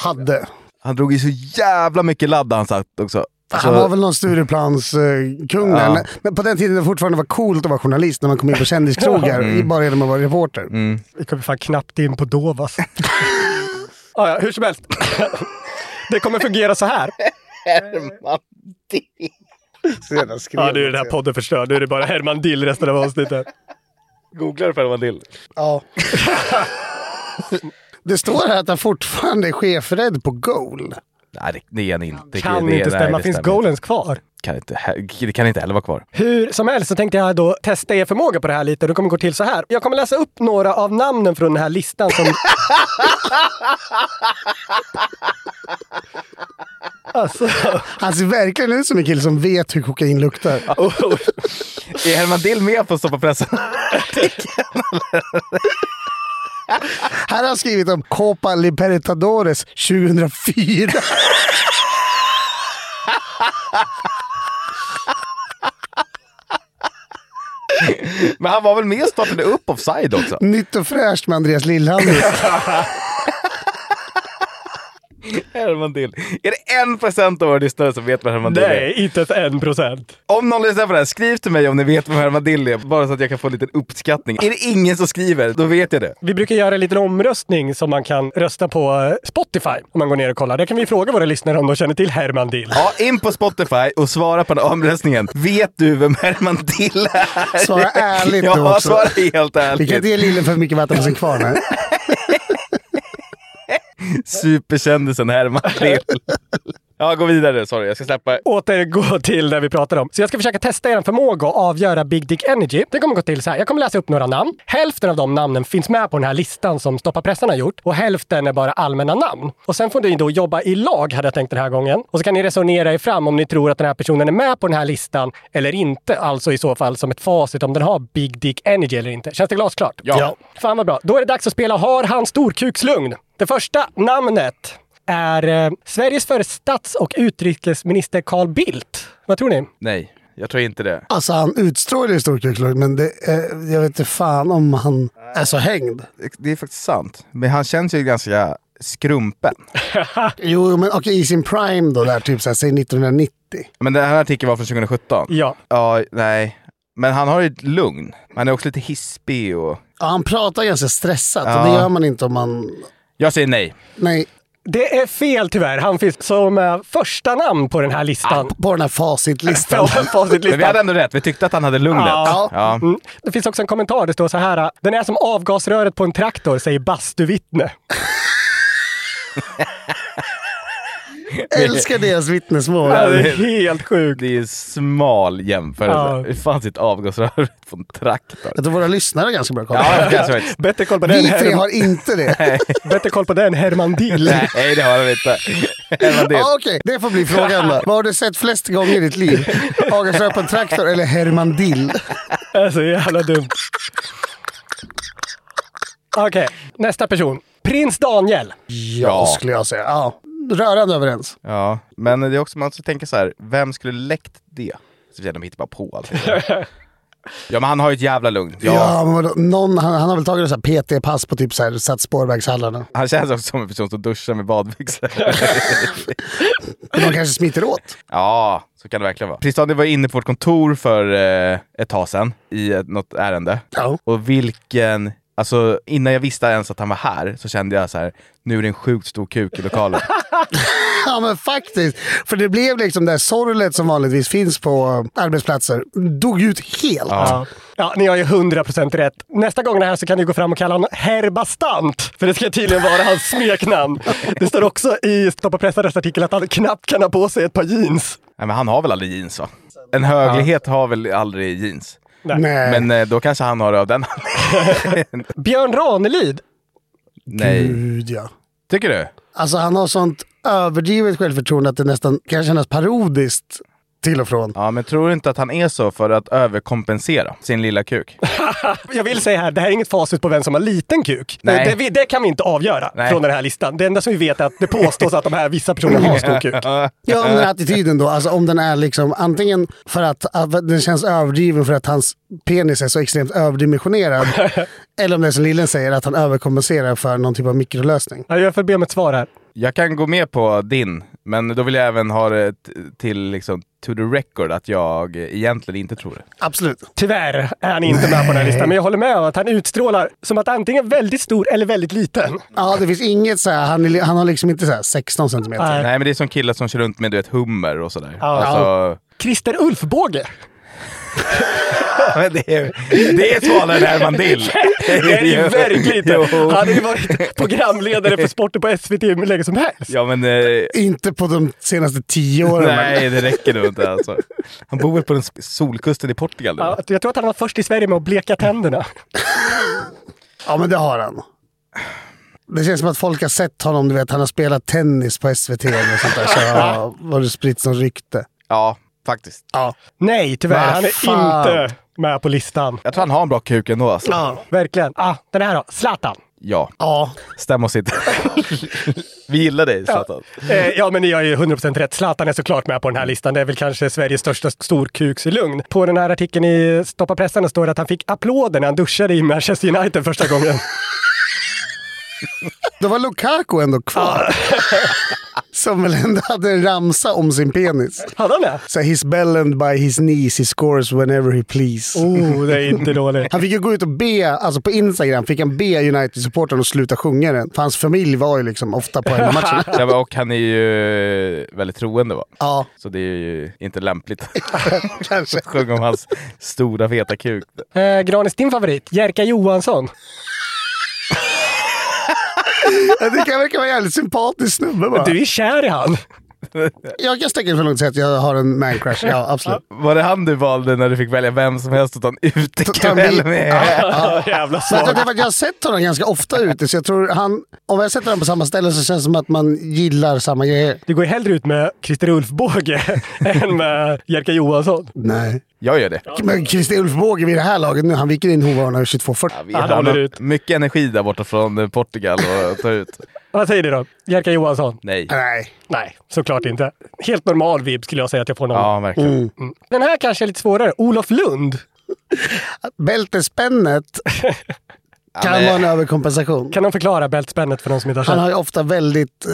Hade. han drog ju så jävla mycket ladd har han sagt också. Alltså, Han var väl någon Stureplanskung Ja. där. Men på den tiden det fortfarande var coolt att vara journalist när man kom in på kändiskrogar. Mm. Bara genom att vara reporter. mm. Vi kommer fan knappt in på Dovas. ah, ja, hur som helst. det kommer fungera så här. Herman Dill. Ja, nu är den här podden förstörd. Nu är det bara Herman Dill resten av avsnittet. Googlar du på Herman Dill? Ja. Det står här att han fortfarande är chefred på Goal. Nej, det, är han inte. Kan det, inte nej, stämma. det Finns Golens kvar? Kan inte, det kan inte heller vara kvar. Hur som helst så tänkte jag då testa er förmåga på det här lite. Det kommer gå till så här. Jag kommer läsa upp några av namnen från den här listan som... alltså... Han ser verkligen ut som en kille som vet hur kokain luktar. Är Herman Dill med på Stoppa pressen? Här har han skrivit om Copa Libertadores 2004. Men han var väl med och startade upp Offside också? Nytt och fräscht med Andreas Lillhammer. Herman Dill. Är det en procent av våra lyssnare som vet vad Herman Dill är? Nej, inte ens en procent. Om någon lyssnar på det här, skriv till mig om ni vet vad Herman Dill är, bara så att jag kan få en liten uppskattning. Är det ingen som skriver, då vet jag det. Vi brukar göra en liten omröstning som man kan rösta på eh, Spotify om man går ner och kollar. Där kan vi fråga våra lyssnare om de känner till Herman Dill. Ja, in på Spotify och svara på den omröstningen. Vet du vem Herman Dill är? Svara ärligt ja, nu också. svara helt Vi kan ärligt. inte ge Lillen för mycket vatten på sin kvarn här. Superkändisen Herman Dill. Ja, gå vidare. Sorry, jag ska släppa. återgå till det vi pratade om. Så jag ska försöka testa er förmåga att avgöra Big Dick Energy. Det kommer gå till så här. Jag kommer läsa upp några namn. Hälften av de namnen finns med på den här listan som Stoppa pressen har gjort och hälften är bara allmänna namn. Och sen får ni då jobba i lag, hade jag tänkt den här gången. Och så kan ni resonera er fram om ni tror att den här personen är med på den här listan eller inte. Alltså i så fall som ett facit om den har Big Dick Energy eller inte. Känns det glasklart? Ja. Fan vad bra. Då är det dags att spela Har han storkukslugn? Det första namnet är eh, Sveriges före stats och utrikesminister Carl Bildt. Vad tror ni? Nej, jag tror inte det. Alltså han utstrålar ju storkukslugn, men det, är- jag vet inte fan om han är så hängd. Det är faktiskt sant. Men han känns ju ganska skrumpen. Jo, men okej, i sin prime då, där typ så här, säg 1990. Men den här artikeln var från 2017. Ja. Ja, nej. Men han har ju ett lugn. Han är också lite hispig och... Ja, han pratar ganska stressat och Ja. det gör man inte om man... Jag säger nej. Nej, Det är fel tyvärr. Han finns som eh, första namn på den här listan. på den här facitlistan. Ja, Men facitlistan. vi hade ändå rätt. Vi tyckte att han hade lugnet. Ja. Ja. Mm. Det finns också en kommentar. Det står så här. Den är som avgasröret på en traktor, säger bastuvittne. Älskar deras vittnesmål. Ja, det är helt sjukt. Det är en smal jämförelse. Ja. Hur fan sitt avgasrör på en traktor? Jag tror våra lyssnare har ganska bra koll. Ja. Bättre koll på den Vi tre har inte det. bättre koll på den Herman Dill. Nej, det har han inte. Herman Dill. Ja, Okej, det får bli frågan då. Vad har du sett flest gånger i ditt liv? Avgasrör på en traktor eller Herman Dill? Det är så jävla dumt. Okej, nästa person. Prins Daniel. Ja, skulle jag säga. Ja, rörande överens. Ja, men det är också man tänka så här. Vem skulle läckt det? Så de hittar bara på allting. Ja, men han har ju ett jävla lugn. Ja. Ja, men någon, han, han har väl tagit en PT-pass på typ så här, satt spårvägshallarna. Han känns också som en person som duschar med badbyxor. De kanske smiter åt. ja, så kan det verkligen vara. Tristan var inne på vårt kontor för eh, ett tag sedan i ett, något ärende. Ja. Och vilken... Alltså innan jag visste ens att han var här så kände jag så här, nu är det en sjukt stor kuk i lokalen. Ja men faktiskt. För det blev liksom det här sorlet som vanligtvis finns på arbetsplatser. Dog ut helt. Ja. ja, ni har ju 100% rätt. Nästa gång det här så kan ni gå fram och kalla honom Herr Bastant. För det ska tydligen vara hans smeknamn. Det står också i Stoppa pressades artikel att han knappt kan ha på sig ett par jeans. Nej, men han har väl aldrig jeans va? En höglighet har väl aldrig jeans? Nej. Nej. Men eh, då kanske han har det av den anledningen. Björn Ranelid. Nej. Gud ja. Tycker du? Alltså han har sånt överdrivet självförtroende att det nästan kan kännas parodiskt till och från. Ja, men tror du inte att han är så för att överkompensera sin lilla kuk? Jag vill säga här, det här är inget facit på vem som har liten kuk. Nej. Det, det, det kan vi inte avgöra Nej. från den här listan. Det enda som vi vet är att det påstås att de här vissa personerna har stor kuk. Ja, om den här attityden då. Alltså om den är liksom antingen för att, att den känns överdriven för att hans penis är så extremt överdimensionerad. eller om det är som Lillen säger, att han överkompenserar för någon typ av mikrolösning. Ja, Jag får be om ett svar här. Jag kan gå med på din, men då vill jag även ha det till liksom, to the record att jag egentligen inte tror det. Absolut. Tyvärr är han inte med på den här listan, men jag håller med om att han utstrålar som att antingen väldigt stor eller väldigt liten. Ja, det finns inget så här, han, är, han har liksom inte så här 16 centimeter. Nej. Nej, men det är som killar som kör runt med du vet, hummer och sådär. Ja. Alltså, Christer Ulfbåge. Men det, är, det är smalare än Herman Dill. Det är verkligen inte. Han har ju varit programledare för sporten på SVT hur länge som helst. Ja, men... Eh, Inte på de senaste tio åren. nej, det räcker nog inte alltså. Han bor väl på den solkusten i Portugal? Ja, Ja. jag tror att han var först i Sverige med att bleka tänderna. Ja, men det har han. Det känns som att folk har sett honom, du vet, han har spelat tennis på SVT eller sånt där. Så var det spritt som rykte. ja, faktiskt. Ja. Nej, tyvärr. Han är fan. inte med på listan. Jag tror han har en bra kuk ändå alltså. Ja, verkligen. Ah, den här då. Zlatan. Ja, Ja, stäm oss inte. Vi gillar dig, Zlatan. Eh, ja, men ni har ju 100% rätt. Zlatan är såklart med på den här listan. Det är väl kanske Sveriges största storkukslugn. På den här artikeln i Stoppa pressen står det att han fick applåder när han duschade i Manchester United första gången. då var Lukaku ändå kvar. Som väl ändå hade en ramsa om sin penis. Hade han det? Så he's bellend by his knees, he scores whenever he please. Oh, det är inte dåligt. Han fick ju gå ut och be, alltså på Instagram fick han be United-supportrarna att sluta sjunga den. För hans familj var ju liksom ofta på hemmamatcherna. Ja, och han är ju väldigt troende va? Ja, Så det är ju inte lämpligt kanske. sjunga om hans stora feta kuk. Eh, Granis, din favorit? Jerka Johansson. Det kan verka vara en jävligt sympatisk snubbe bara. Du är kär i han. Jag kan sträcka det för långt sätt att jag har en man crush. Ja, absolut. Var det han du valde när du fick välja vem som helst att ta en utekväll med? Ja, jävla Men jag, har sett honom ganska ofta ute, så jag tror han, om jag sätter honom på samma ställe så känns det som att man gillar samma grejer. Du går ju hellre ut med Christer Ulfbåge än med Jerka Johansson. Nej. Jag gör det. Men Christer Ulfbåge vid det här laget nu, han viker in hovarna 22.40. Vi Ja, det håller ut. mycket energi där borta från Portugal att ta ut. Vad säger du då? Jerka Johansson? Nej. Nej. Nej, såklart inte. Helt normal vibb skulle jag säga att jag får någon. Ja, verkligen. Mm. Mm. Den här kanske är lite svårare. Olof Lund. Bältespännet kan men- vara en överkompensation. Kan de förklara bältspännet för de som inte har Han sett? har ju ofta väldigt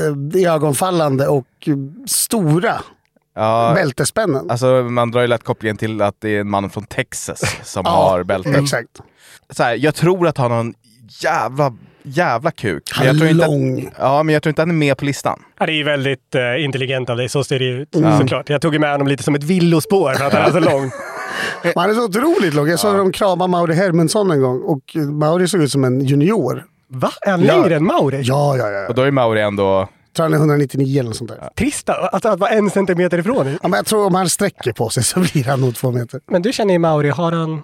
eh, ögonfallande och stora Ja, bältespännen. alltså man drar ju lätt kopplingen till att det är en man från Texas som har bältet. Exakt. Så här, jag tror att han har en jävla, jävla kuk. Han jag är tror inte lång. Att, ja, men jag tror inte han är med på listan. Ja, det är ju väldigt eh, intelligent av dig, så ser det ut. Mm. Såklart. Jag tog med honom lite som ett villospår för att han är så lång. Han är så otroligt lång. Jag såg dem krama Mauri Hermundsson en gång och Mauri såg ut som en junior. Va? Är han längre än Mauri? Ja, ja, ja. Och då är Mauri ändå... Jag tror han är 199 eller något sånt där. Trist alltså, att vara en centimeter ifrån. Ja, men jag tror om han sträcker på sig så blir han nog två meter. Men du känner ju Mauri, har han...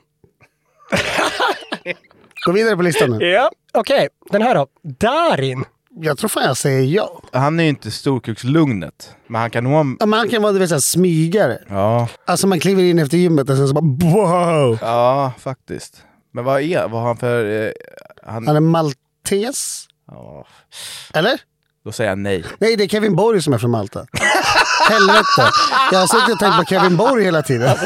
Gå vidare på listan nu. Ja, okej. Den här då. Darin. Jag tror fan jag säger ja. Han är ju inte storkukslugnet, men han kan nog... ha- Ja, men han kan vara du vet, så här, smygare. Ja, Alltså man kliver in efter gymmet och sen så bara wow! ja faktiskt. Men vad är vad har han för... Eh, han, Han är maltes. ja, Eller? då säger jag nej. Nej, det är Kevin Borg som är från Malta. Helvete. Jag har suttit och tänkt på Kevin Borg hela tiden.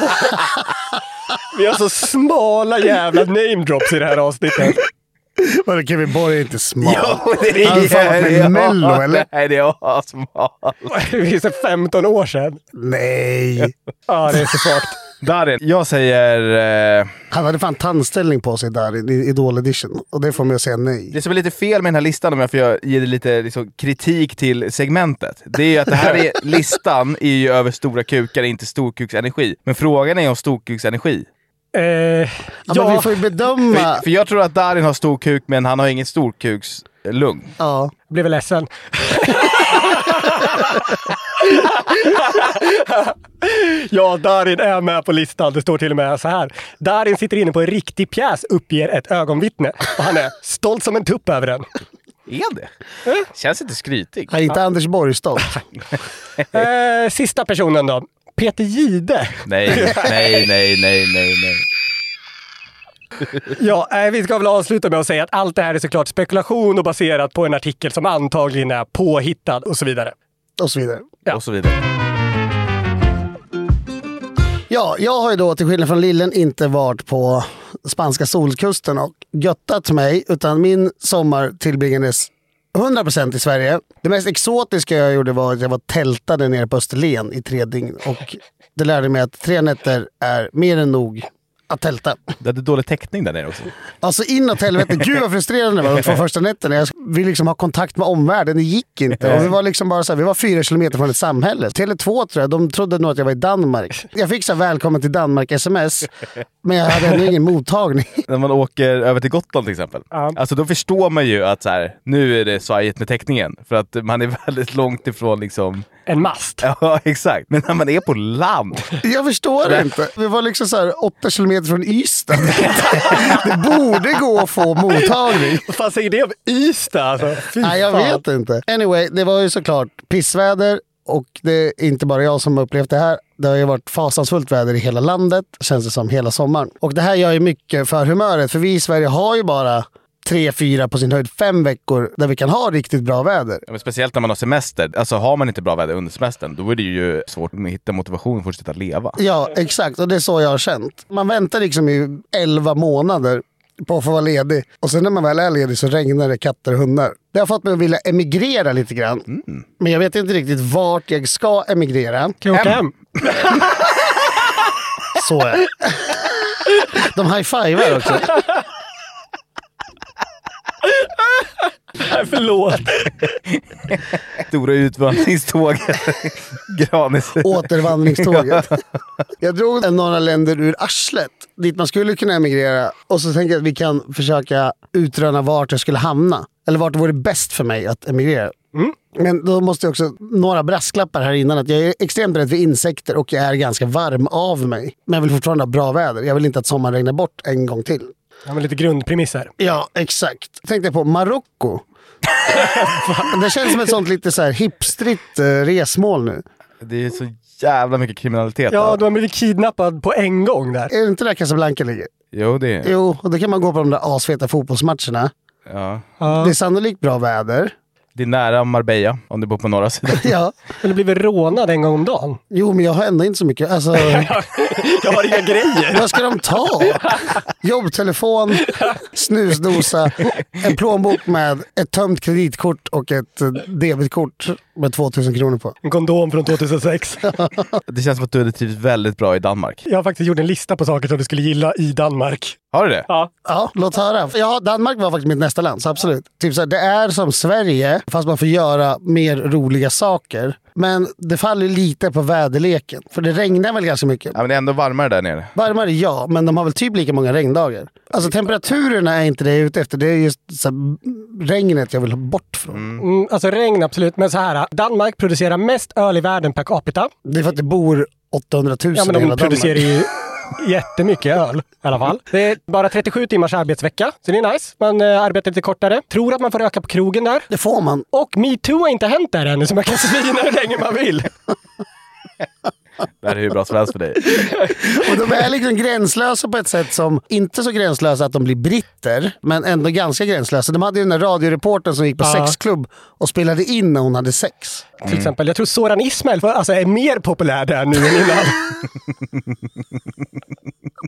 Vi har så smala jävla name drops i det här avsnittet. Vadå, Kevin Borg är inte smal? Jo, det är Han har varit med Mello eller? Nej, det är asmal. Det är 15 år sedan. Nej. Ja, det är så svagt. Darin, jag säger... Eh, Han hade fan tandställning på sig där i Idol edition. Och det får mig att säga nej. det som är lite fel med den här listan, om jag får ge lite liksom, kritik till segmentet, det är ju att det här är, listan är ju över stora kukar, inte storkuksenergi. Men frågan är om storkuksenergi. Eh, Ja, men vi får ju bedöma. För, för jag tror att Darin har stor kuk, men han har ingen storkukslugn. Ja. blev väl ledsen. ja, Darin är med på listan. Det står till och med så här. Darin sitter inne på en riktig pjäs, uppger ett ögonvittne. Och han är stolt som en tupp över den. Är det? Känns inte skrytig. Han är inte Anders Borg stolt. Eh, sista personen då. Peter Gide. Nej, nej, nej, nej, nej, nej. Ja, eh, vi ska väl avsluta med att säga att allt det här är såklart spekulation och baserat på en artikel som antagligen är påhittad och så vidare. Och så vidare. Och så vidare. Ja, jag har ju då till skillnad från Lillen inte varit på spanska solkusten och göttat mig, utan min sommar tillbringades 100% i Sverige. Det mest exotiska jag gjorde var att jag var tältade nere på Österlen i tre dygn och det lärde mig att tre nätter är mer än nog att tälta. Du hade dålig täckning där nere också. Alltså inåt helvete, gud vad frustrerande det var de två första nätterna. Jag ville liksom ha kontakt med omvärlden, det gick inte. Och vi var liksom bara så här, vi var fyra kilometer från ett samhälle. Tele2 tror jag, de trodde nog att jag var i Danmark. Jag fick så här, välkommen till Danmark-sms, men jag hade ändå ingen mottagning. När man åker över till Gotland till exempel. Alltså då förstår man ju att så här, nu är det svajigt med täckningen. För att man är väldigt långt ifrån liksom... En mast. Ja, exakt. Men när man är på land. Jag förstår det inte. Vi var liksom så här åtta kilometer från Ystad. Det borde gå att få mottagning. Vad fan säger det om Ystad? Alltså, Nej, jag fan. vet inte. Anyway, det var ju såklart pissväder och det är inte bara jag som har upplevt det här. Det har ju varit fasansfullt väder i hela landet, känns det som, hela sommaren. Och det här gör ju mycket för humöret, för vi i Sverige har ju bara tre, fyra, på sin höjd fem veckor där vi kan ha riktigt bra väder. Ja, speciellt när man har semester. Alltså har man inte bra väder under semestern, då är det ju svårt att hitta motivation för att fortsätta leva. Ja, exakt. Och det är så jag har känt. Man väntar liksom i elva månader på att få vara ledig. Och sen när man väl är ledig så regnar det katter och hundar. Det har fått mig att vilja emigrera lite grann. Men jag vet inte riktigt vart jag ska emigrera. Kan jag åka hem? Så är. De high-fivar också. Nej, förlåt. Stora utvandringståget. Granis. Återvandringståget. Jag drog några länder ur arslet dit man skulle kunna emigrera. Och så tänker jag att vi kan försöka utröna vart jag skulle hamna. Eller vart det vore bäst för mig att emigrera. Men då måste jag också, några brasklappar här innan. att Jag är extremt rädd för insekter och jag är ganska varm av mig. Men jag vill fortfarande ha bra väder. Jag vill inte att sommaren regnar bort en gång till. Ja, men lite grundpremisser. Ja, exakt. Tänkte jag på Marocko. det känns som ett sånt lite så här hipstrigt eh, resmål nu. Det är så jävla mycket kriminalitet Ja, där. du har blivit kidnappad på en gång där. Är det inte där Casablanca ligger? Jo, det är Jo, och då kan man gå på de där asfeta fotbollsmatcherna. ja. Det är sannolikt bra väder. Det är nära Marbella, om du bor på norra sidan. Ja. Men du blir väl rånad en gång om dagen? Jo, men jag har ändå inte så mycket. Alltså, Jag har inga grejer. vad ska de ta? Jobbtelefon, snusdosa, en plånbok med ett tömt kreditkort och ett eh, debitkort med 2000 kronor på. En kondom från 2006. Det känns som att du hade trivts väldigt bra i Danmark. Jag har faktiskt gjort en lista på saker som du skulle gilla i Danmark. Har du det? Ja. Ja, låt höra. Ja, Danmark var faktiskt mitt nästa land, så absolut. Typ så här, det är som Sverige, fast man får göra mer roliga saker. Men det faller lite på väderleken, för det regnar väl ganska mycket. Ja, men det är ändå varmare där nere. Varmare ja, men de har väl typ lika många regndagar. Alltså temperaturerna är inte det jag är ute efter, det är just så här, regnet jag vill ha bort från. Mm, alltså regn absolut, men så här. Danmark producerar mest öl i världen per capita. Det är för att det bor 800 000 Ja, men i hela producerar Danmark. ju jättemycket öl i alla fall. Det är bara 37 timmars arbetsvecka, så det är nice. Man eh, arbetar lite kortare. Tror att man får röka på krogen där. Det får man. Och metoo har inte hänt där ännu, så man kan svina hur länge man vill. Det här är hur bra som helst för dig. Och de är liksom gränslösa på ett sätt som, inte så gränslösa att de blir britter, men ändå ganska gränslösa. De hade ju den där radioreportern som gick på Ja. sexklubb och spelade in när hon hade sex. Till exempel, jag tror Soran Ismail alltså, är mer populär där nu än innan.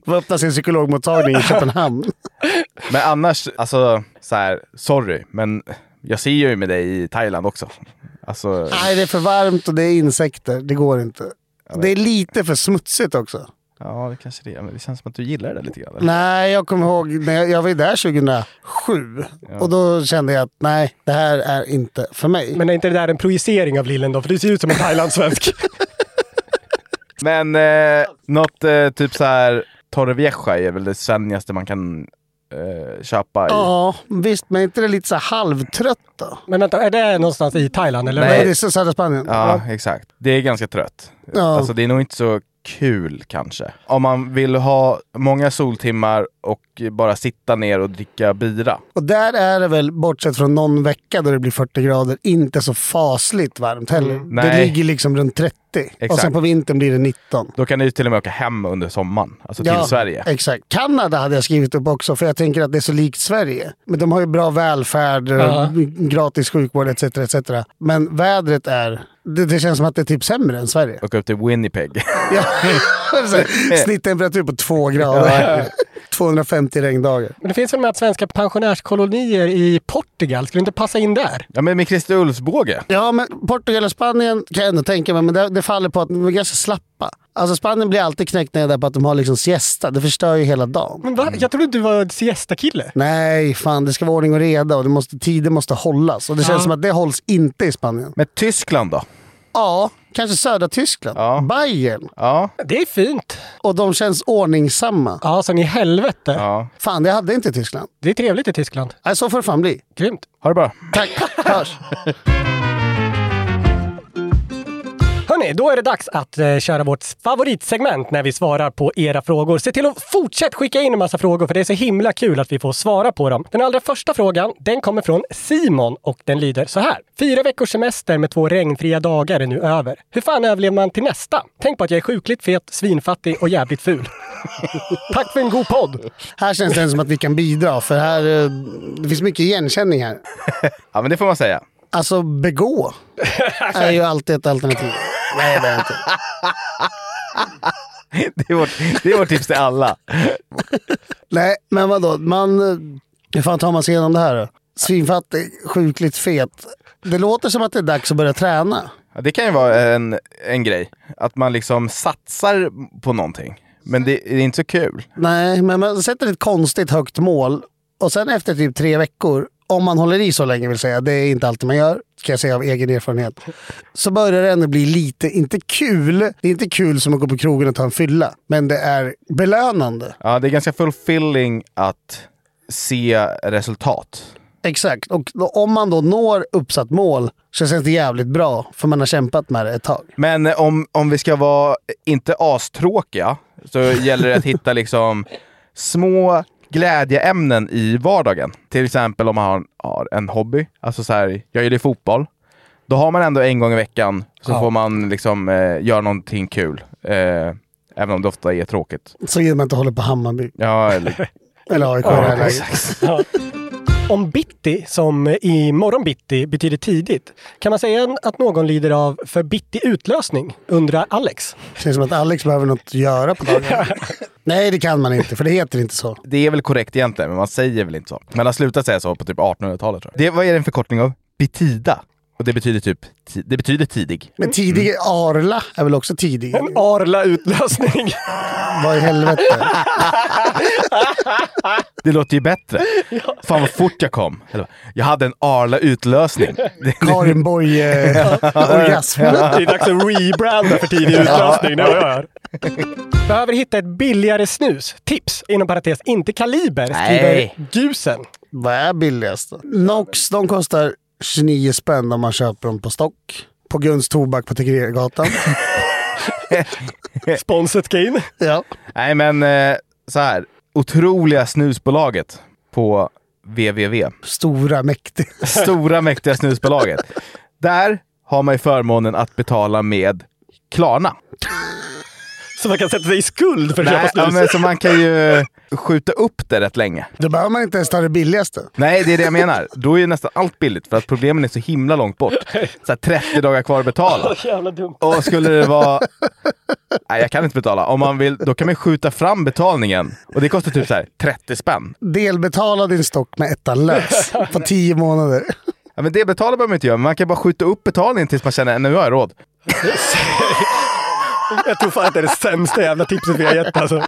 Får öppna sin psykologmottagning i Köpenhamn. Men annars, alltså så här, sorry, men jag ser ju med dig i Thailand också. Alltså, Nej, det är för varmt och det är insekter. Det går inte. Det är lite för smutsigt också. ja, det kanske det är. Men det känns som att du gillar det lite grann. eller? Nej, jag kommer ihåg när jag, jag var där 2007 och då kände jag att nej, det här är inte för mig. Men är inte det där en projicering av Lillen då? För du ser ut som en thailandssvensk. Men eh, något eh, typ så här Torrevieja är väl det svennigaste man kan eh, köpa i. Ja, visst, men är inte det lite så här halvtrött då? Men vänta, är det någonstans i Thailand? Eller? Nej, det är södra Spanien. Ja, exakt. Det är ganska trött. Ja. Alltså det är nog inte så kul kanske. Om man vill ha många soltimmar och bara sitta ner och dricka bira. Och där är det väl, bortsett från någon vecka då det blir 40 grader, inte så fasligt varmt heller. Mm. Det Nej. ligger liksom runt 30. Och Exakt. sen på vintern blir det 19. Då kan du ju till och med åka hem under sommaren, alltså till Sverige. Exakt. Kanada hade jag skrivit upp också, för jag tänker att det är så likt Sverige. Men de har ju bra välfärd, Ja. gratis sjukvård etc. etc. Men vädret är... Det, det känns som att det är typ sämre än Sverige. Åka upp till Winnipeg. Ja. Snitttemperatur på två grader. 250 regndagar. Men det finns väl med att svenska pensionärskolonier i Portugal, skulle inte passa in där? Ja men med Christer Ulfsbåge. Ja, men Portugal och Spanien kan jag ändå tänka mig, men det, det faller på att de är ganska slappa. Alltså Spanien blir alltid knäckt ner där på att de har liksom siesta. Det förstör ju hela dagen. Men va? Jag trodde du var siesta-kille. Nej, fan det ska vara ordning och reda och det måste, tider måste hållas. Och det känns Ja. som att det hålls inte i Spanien. Men Tyskland då? Ja, kanske södra Tyskland. Bayern. Ja. Det är fint. Och de känns ordningsamma. Ja, så i helvete. Ja. Fan, det hade inte Tyskland. Det är trevligt i Tyskland. Nej, så får det fan bli. Grymt. Ha det bra. Tack. Hörs. Hörni, då är det dags att eh, köra vårt favoritsegment när vi svarar på era frågor. Se till att fortsätta skicka in en massa frågor för det är så himla kul att vi får svara på dem. Den allra första frågan, den kommer från Simon och den lyder så här. Fyra veckors semester med två regnfria dagar är nu över. Hur fan överlever man till nästa? Tänk på att jag är sjukligt fet, svinfattig och jävligt ful. Tack för en god podd! Här känns det som att vi kan bidra, för här, eh, det finns mycket igenkänning här. Ja men det får man säga. Alltså begå är ju alltid ett alternativ. Nej, det är inte. Det är vårt, det är vårt tips till alla. Nej, men vadå? Man... Hur fan tar man sig igenom det här då? Svinfattig, sjukligt fet. Det låter som att det är dags att börja träna. Ja, det kan ju vara en, en grej. Att man liksom satsar på någonting. Men det, det är inte så kul. Nej, men man sätter ett konstigt högt mål och sen efter typ tre veckor, om man håller i så länge vill säga, det är inte alltid man gör, kan jag säga av egen erfarenhet, så börjar det ändå bli lite, inte kul, det är inte kul som att gå på krogen och ta en fylla, men det är belönande. Ja, det är ganska fulfilling att se resultat. Exakt, och då, om man då når uppsatt mål så känns det jävligt bra, för man har kämpat med det ett tag. Men eh, om, om vi ska vara inte astråkiga så gäller det att hitta liksom små glädjeämnen i vardagen. Till exempel om man har, har en hobby. Alltså så här, jag gillar fotboll. Då har man ändå en gång i veckan så Ja. får man liksom eh, göra någonting kul. Eh, även om det ofta är tråkigt. Så man inte håller på Hammarby. Ja, eller... Eller AIK i det här läget. Om bitti, som i morgon bitti betyder tidigt, kan man säga att någon lider av för bitti utlösning, undrar Alex. Känns som att Alex behöver något att göra på dagen. Nej, det kan man inte, för det heter inte så. Det är väl korrekt egentligen, men man säger väl inte så. Man har slutat säga så på typ 1800-talet tror jag. Det, vad är det en förkortning av? Betida. Och det betyder typ, det betyder tidig. Men tidig Arla är väl också tidig? En Arla utlösning. Vad i helvete? Det låter ju bättre. Fan vad fort jag kom. Jag hade en Arla utlösning. Karin Boye-orgasm. Det är dags att rebranda för tidig utlösning. Det jag hör. Behöver hitta ett billigare snus. Tips, inom parentes, inte Kaliber, skriver Nej. Gusen. Vad är billigast? Nox, de kostar 29 spänn om man köper dem på stock. På Guns Tobak på Tegnérgatan. Sponset game. Ja. Nej men eh, så här. Otroliga snusbolaget på www. Stora, mäktiga. Stora mäktiga snusbolaget. Där har man ju förmånen att betala med Klarna. Så man kan sätta sig i skuld för att Nej, köpa snus. ja, men så man kan ju skjuta upp det rätt länge. Då behöver man inte ens ta det billigaste. Nej, det är det jag menar. Då är ju nästan allt billigt för att problemen är så himla långt bort. Så här 30 dagar kvar att betala. Jävla dumt. Och skulle det vara... Nej, jag kan inte betala. Om man vill, då kan man skjuta fram betalningen. Och det kostar typ så här 30 spänn. Delbetala din stock med ettan lös på tio månader. Ja, men det betalar man inte göra, men man kan bara skjuta upp betalningen tills man känner nu har jag råd. Jag tror fan att det är det sämsta jävla tipset vi har gett alltså.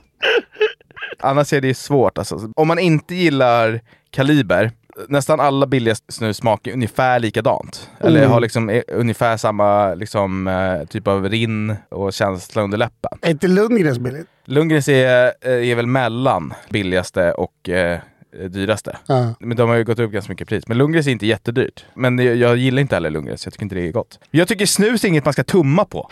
Annars är det svårt alltså. Om man inte gillar kaliber, nästan alla billiga snus smakar ungefär likadant. Eller Mm. har liksom eh, ungefär samma liksom, eh, typ av rinn och känsla under läppen. Är inte Lundgrens billigt? Lundgrens är, eh, är väl mellan billigaste och eh, dyraste. Ja. Men de har ju gått upp ganska mycket pris. Men Lundgrens är inte jättedyrt. Men jag, jag gillar inte heller Lundgrens, jag tycker inte det är gott. Jag tycker snus är inget man ska tumma på.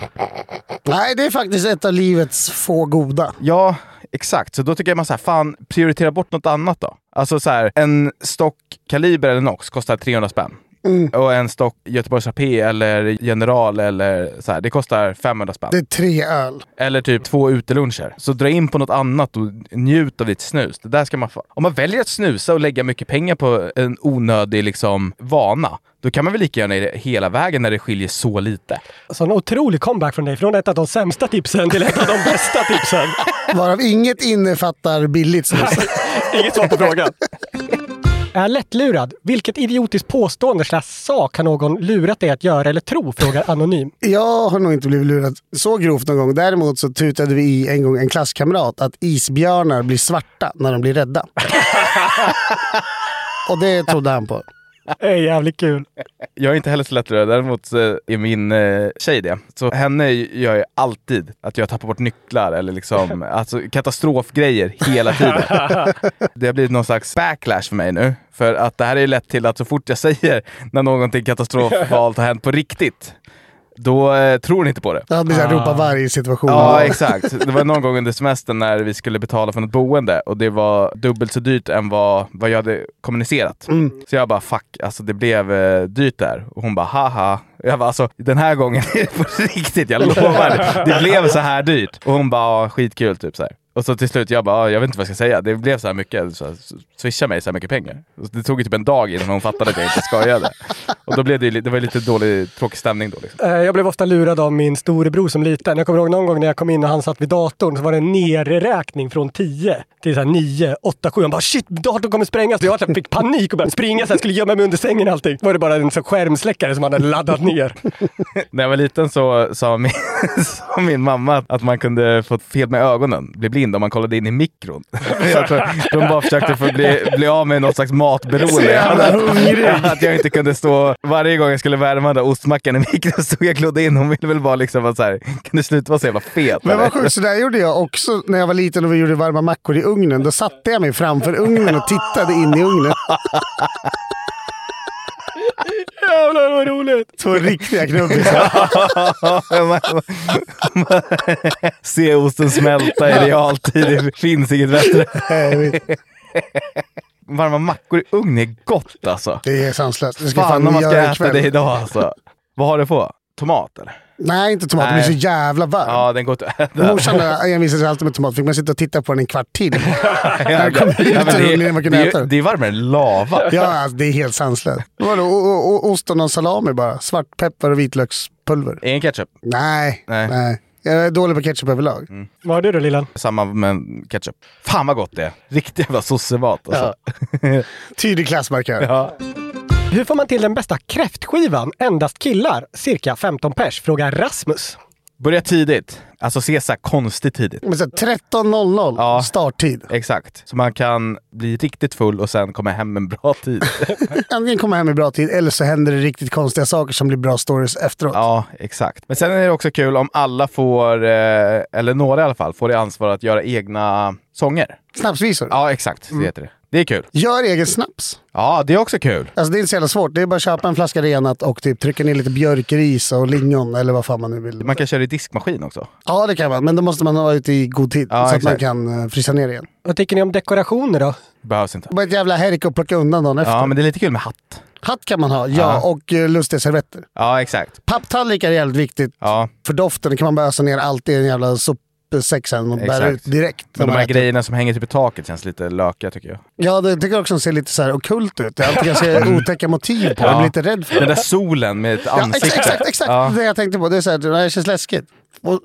Nej, det är faktiskt ett av livets få goda. Ja, exakt. Så då tycker jag man så här, fan, prioritera bort något annat då. Alltså så här, en stock Kaliber eller Nox kostar 300 spänn. Mm. Och en stock Göteborgs Rapé eller General eller så här, det kostar 500 spänn. Det är tre öl. Eller typ två uteluncher. Så dra in på något annat och njut av ditt snus. Det där ska man få. Om man väljer att snusa och lägga mycket pengar på en onödig liksom, vana, då kan man väl lika gärna hela vägen när det skiljer så lite. Så en otrolig comeback från dig. Från ett av de sämsta tipsen till ett av de bästa tipsen. Varav inget innefattar billigt snus. Inget svar på frågan. Är lättlurad? Vilket idiotiskt påstående slash sak har någon lurat dig att göra eller tro? Frågar Anonym. Jag har nog inte blivit lurad så grovt någon gång. Däremot så tutade vi i en gång en klasskamrat att isbjörnar blir svarta när de blir rädda. Och det trodde han på. Det är jävligt kul. Jag är inte heller så lättrörd, däremot är min eh, tjej det. Så henne gör jag alltid att jag tappar bort nycklar eller liksom alltså, katastrofgrejer hela tiden. Det har blivit någon slags backlash för mig nu. För att det här är lätt till att så fort jag säger när någonting katastrofalt har hänt på riktigt, då eh, tror hon inte på det. Det blir såhär ropa varg situation. Ja, exakt. Det var någon gång under semestern när vi skulle betala för något boende och det var dubbelt så dyrt än vad, vad jag hade kommunicerat. Mm. Så jag bara fuck, alltså det blev eh, dyrt där. Och hon bara haha. Jag bara alltså den här gången är det på riktigt, jag lovar. Det blev så här dyrt. Och hon bara ja, skitkul typ så här. Och så till slut, jag bara, "Ja, jag vet inte vad jag ska säga. Det blev så här mycket, så här, swisha mig så här mycket pengar. Det tog ju typ en dag innan hon fattade att jag inte skojade. Och då blev det, det var lite dålig, tråkig stämning då. Liksom. Eh, Jag blev ofta lurad av min storebror som liten. Jag kommer ihåg någon gång när jag kom in och han satt vid datorn så var det en nerräkning från 10 till så här 9, 8, 7. Han bara shit, datorn kommer sprängas. Så jag så här fick panik och började springa så jag skulle gömma mig under sängen och allting. Då var det bara en så skärmsläckare som han hade laddat ner. När jag var liten så sa min, sa min mamma att man kunde få fel med ögonen, bli blind om man kollade in i mikron. Jag tror de bara försökte få bli, bli av med något slags matberoende. Att, att jag inte kunde stå, varje gång jag skulle värma den där ostmackan i mikron stod jag och glodde in. Hon ville väl bara liksom vara såhär, kan du sluta vara så jävla fet? Men eller?" vad sjukt, så där gjorde jag också när jag var liten och vi gjorde varma mackor i ugnen. Då satte jag mig framför ugnen och tittade in i ugnen. Roligt! Två riktiga knubbisar. Se osten smälta i realtid, det finns inget bättre. Varma mackor i ugn är gott alltså. Det är sanslöst. Det ska Fan fan om man ska äta det idag alltså. Vad har det på? Tomat eller? Nej, inte tomat. Det blir så jävla varm. Ja, den går inte att äta. Morsan envisade sig alltid med tomat. Fick man sitta och titta på den en kvart till. Ja, När det kom ut ja, men ur det, ugnen man kunde det, äta är- den. det är varmare än lava. Ja, alltså, det är helt sanslöst. Vadå, ost och någon salami bara? Svartpeppar och vitlökspulver? Ingen ketchup? Nej, Nej. nej. Jag är dålig på ketchup överlag. Vad har du då Lillan? Samma med ketchup. Fan vad gott det är. Riktig jävla sossemat alltså. Tydlig klassmarkör. Ja. Hur får man till den bästa kräftskivan? Endast killar, cirka 15 pers, frågar Rasmus. Börja tidigt. Alltså se så här konstigt tidigt. Men så här, 13.00 starttid. Exakt. Så man kan bli riktigt full och sen komma hem en bra tid. Antingen komma hem i bra tid eller så händer det riktigt konstiga saker som blir bra stories efteråt. Ja, exakt. Men sen är det också kul om alla får, eh, eller några i alla fall, får det ansvar att göra egna sånger. Snapsvisor. Ja, exakt. Det heter det. Det är kul. Gör egen snaps. Ja, det är också kul. Alltså det är inte så jävla svårt. Det är bara att köpa en flaska renat och typ trycka ner lite björkris och lingon eller vad fan man nu vill. Man kan köra i diskmaskin också. Ja det kan man, men då måste man vara ute i god tid Ja, så att exakt. man kan eh, frysa ner igen. Vad tycker ni om dekorationer då? Behövs inte. Bara ett jävla härk att plocka undan dagen efter. Ja, men det är lite kul med hatt. Hatt kan man ha, ja, Ja. och uh, lustiga servetter. Ja, exakt. Papptallrikar är jävligt viktigt Ja, för doften. Kan man bara ösa ner allt i en jävla sexan och bär Exakt. ut direkt. Men de här äter. grejerna som hänger typ i taket känns lite lökiga tycker jag. Ja, det tycker jag också ser lite så här ockult ut. Det är alltid ganska otäcka motiv på. Jag blir lite rädd för Den det. där solen med ett Ja, ansikte. exakt, exakt, exakt. Ja. det jag tänkte på. Det, är så här, det här känns läskigt. Och, eh,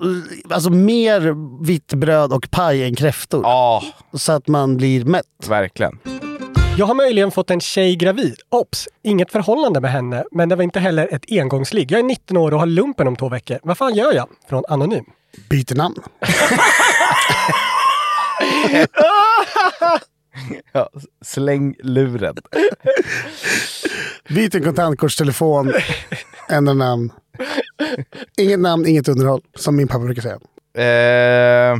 alltså mer vitt bröd och paj än kräftor. Ja, Så att man blir mätt. verkligen. Jag har möjligen fått en tjej gravid. Ops, inget förhållande med henne, men det var inte heller ett engångsligg. Jag är 19 år och har lumpen om två veckor. Vad fan gör jag? Från Anonym. Byter namn. Ja, släng luren. Byt en kontantkortstelefon. Ändra namn. Inget namn, inget underhåll. Som min pappa brukar säga. Eh,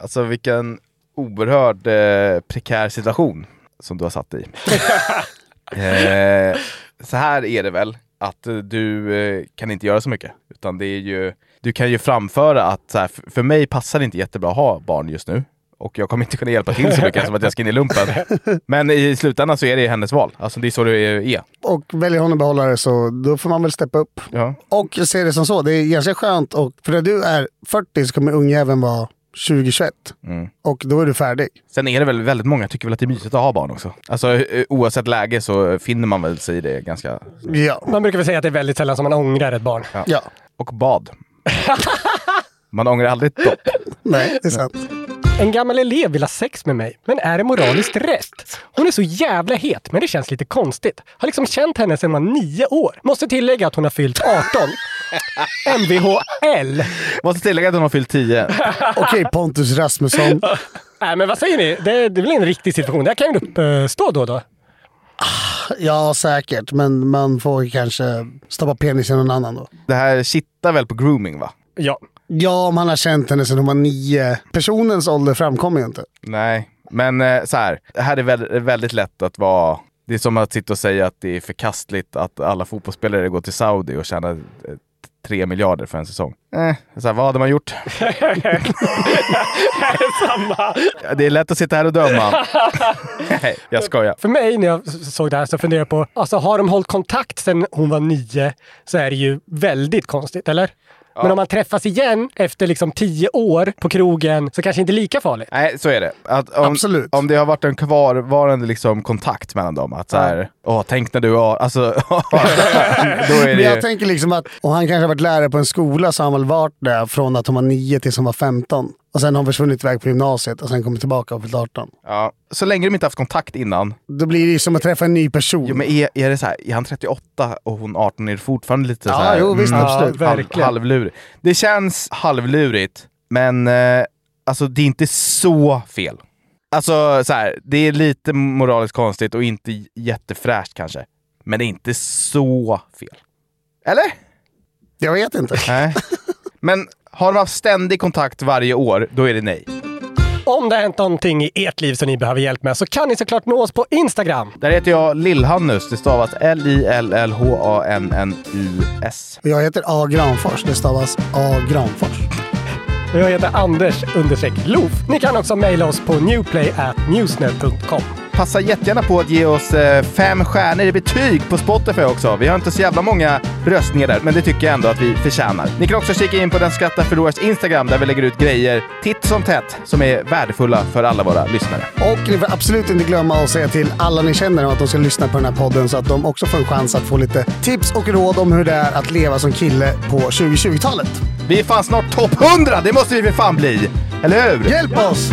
alltså vilken oerhörd eh, prekär situation som du har satt dig i. eh, så här är det väl, att du eh, kan inte göra så mycket. Utan det är ju, du kan ju framföra att så här, för mig passar det inte jättebra att ha barn just nu. Och jag kommer inte kunna hjälpa till så mycket som att jag ska in i lumpen. Men i slutändan så är det hennes val. Alltså det är så det är. Och väljer hon att behålla det så då får man väl steppa upp. Ja. Och se det som så. Det är ganska skönt. Och för när du är 40 så kommer ungjäveln vara 2021. Mm. Och då är du färdig. Sen är det väl väldigt många tycker väl att det är mysigt att ha barn också. Alltså eh, oavsett läge så finner man väl sig i det ganska... Ja. Man brukar väl säga att det är väldigt sällan som man ångrar ett barn. Ja. Och bad. Man ångrar aldrig ett dopp. Nej, det är sant. En gammal elev vill ha sex med mig, men är det moraliskt rätt? Hon är så jävla het, men det känns lite konstigt. Har liksom känt henne sedan man var nio år. Måste tillägga att hon har fyllt 18. MVHL. Måste tillägga att hon har fyllt 10. Okej, Pontus Rasmusson. Nej, men vad säger ni? Det, det är väl en riktig situation. Det här kan ju uppstå då och då. Ja, säkert. Men man får kanske stoppa penis i någon annan då. Det här kittar väl på grooming va? Ja. Ja, om han har känt henne sedan hon var nio. Personens ålder framkommer ju inte. Nej, men eh, så här. Det här är väl, väldigt lätt att vara... Det är som att sitta och säga att det är förkastligt att alla fotbollsspelare går till Saudi och tjänar eh, tre miljarder för en säsong. Eh, så här, vad hade man gjort? Samma. Det är lätt att sitta här och döma. Nej, jag skojar. För mig när jag såg det här så funderade jag på, alltså har de hållit kontakt sedan hon var nio så är det ju väldigt konstigt, eller? Men om man träffas igen efter liksom tio år på krogen så kanske inte lika farligt. Nej, så är det. Att om, Absolut. Om det har varit en kvarvarande liksom, kontakt mellan dem. Att så här, åh, tänk när du har... Alltså, då är det Men ju... jag tänker liksom att, och han kanske har varit lärare på en skola så har han väl varit där från att hon var nio tills hon var 15. Och sen har hon försvunnit iväg på gymnasiet och sen kommit tillbaka och fyllt 18. Ja, så länge de inte haft kontakt innan. Då blir det ju som att träffa en ny person. Jo, men är, är det så här, är han 38 och hon 18 är det fortfarande lite Ja, så här, jo, visst, absolut. halv, halvlurigt. Det känns halvlurigt, men eh, alltså det är inte så fel. Alltså så här, det är lite moraliskt konstigt och inte jättefräscht kanske. Men det är inte så fel. Eller? Jag vet inte. Nej. Men har de haft ständig kontakt varje år, då är det nej. Om det har hänt någonting i ert liv som ni behöver hjälp med så kan ni såklart nå oss på Instagram. Där heter jag Lillhannus. Det stavas L-I-L-L-H-A-N-N-U-S. Och jag heter A. Granfors. Det stavas A. Granfors. Och Jag heter Anders understreck Loof. Ni kan också mejla oss på newplay@newsnet.com. Passa jättegärna på att ge oss eh, fem stjärnor i betyg på Spotify också. Vi har inte så jävla många röstningar där, men det tycker jag ändå att vi förtjänar. Ni kan också kika in på Den skrattar förlorares Instagram där vi lägger ut grejer titt som tätt som är värdefulla för alla våra lyssnare. Och ni får absolut inte glömma att säga till alla ni känner om att de ska lyssna på den här podden så att de också får en chans att få lite tips och råd om hur det är att leva som kille på 2020-talet. Vi är fan snart topp 100! Det måste vi för fan bli! Eller hur? Hjälp oss!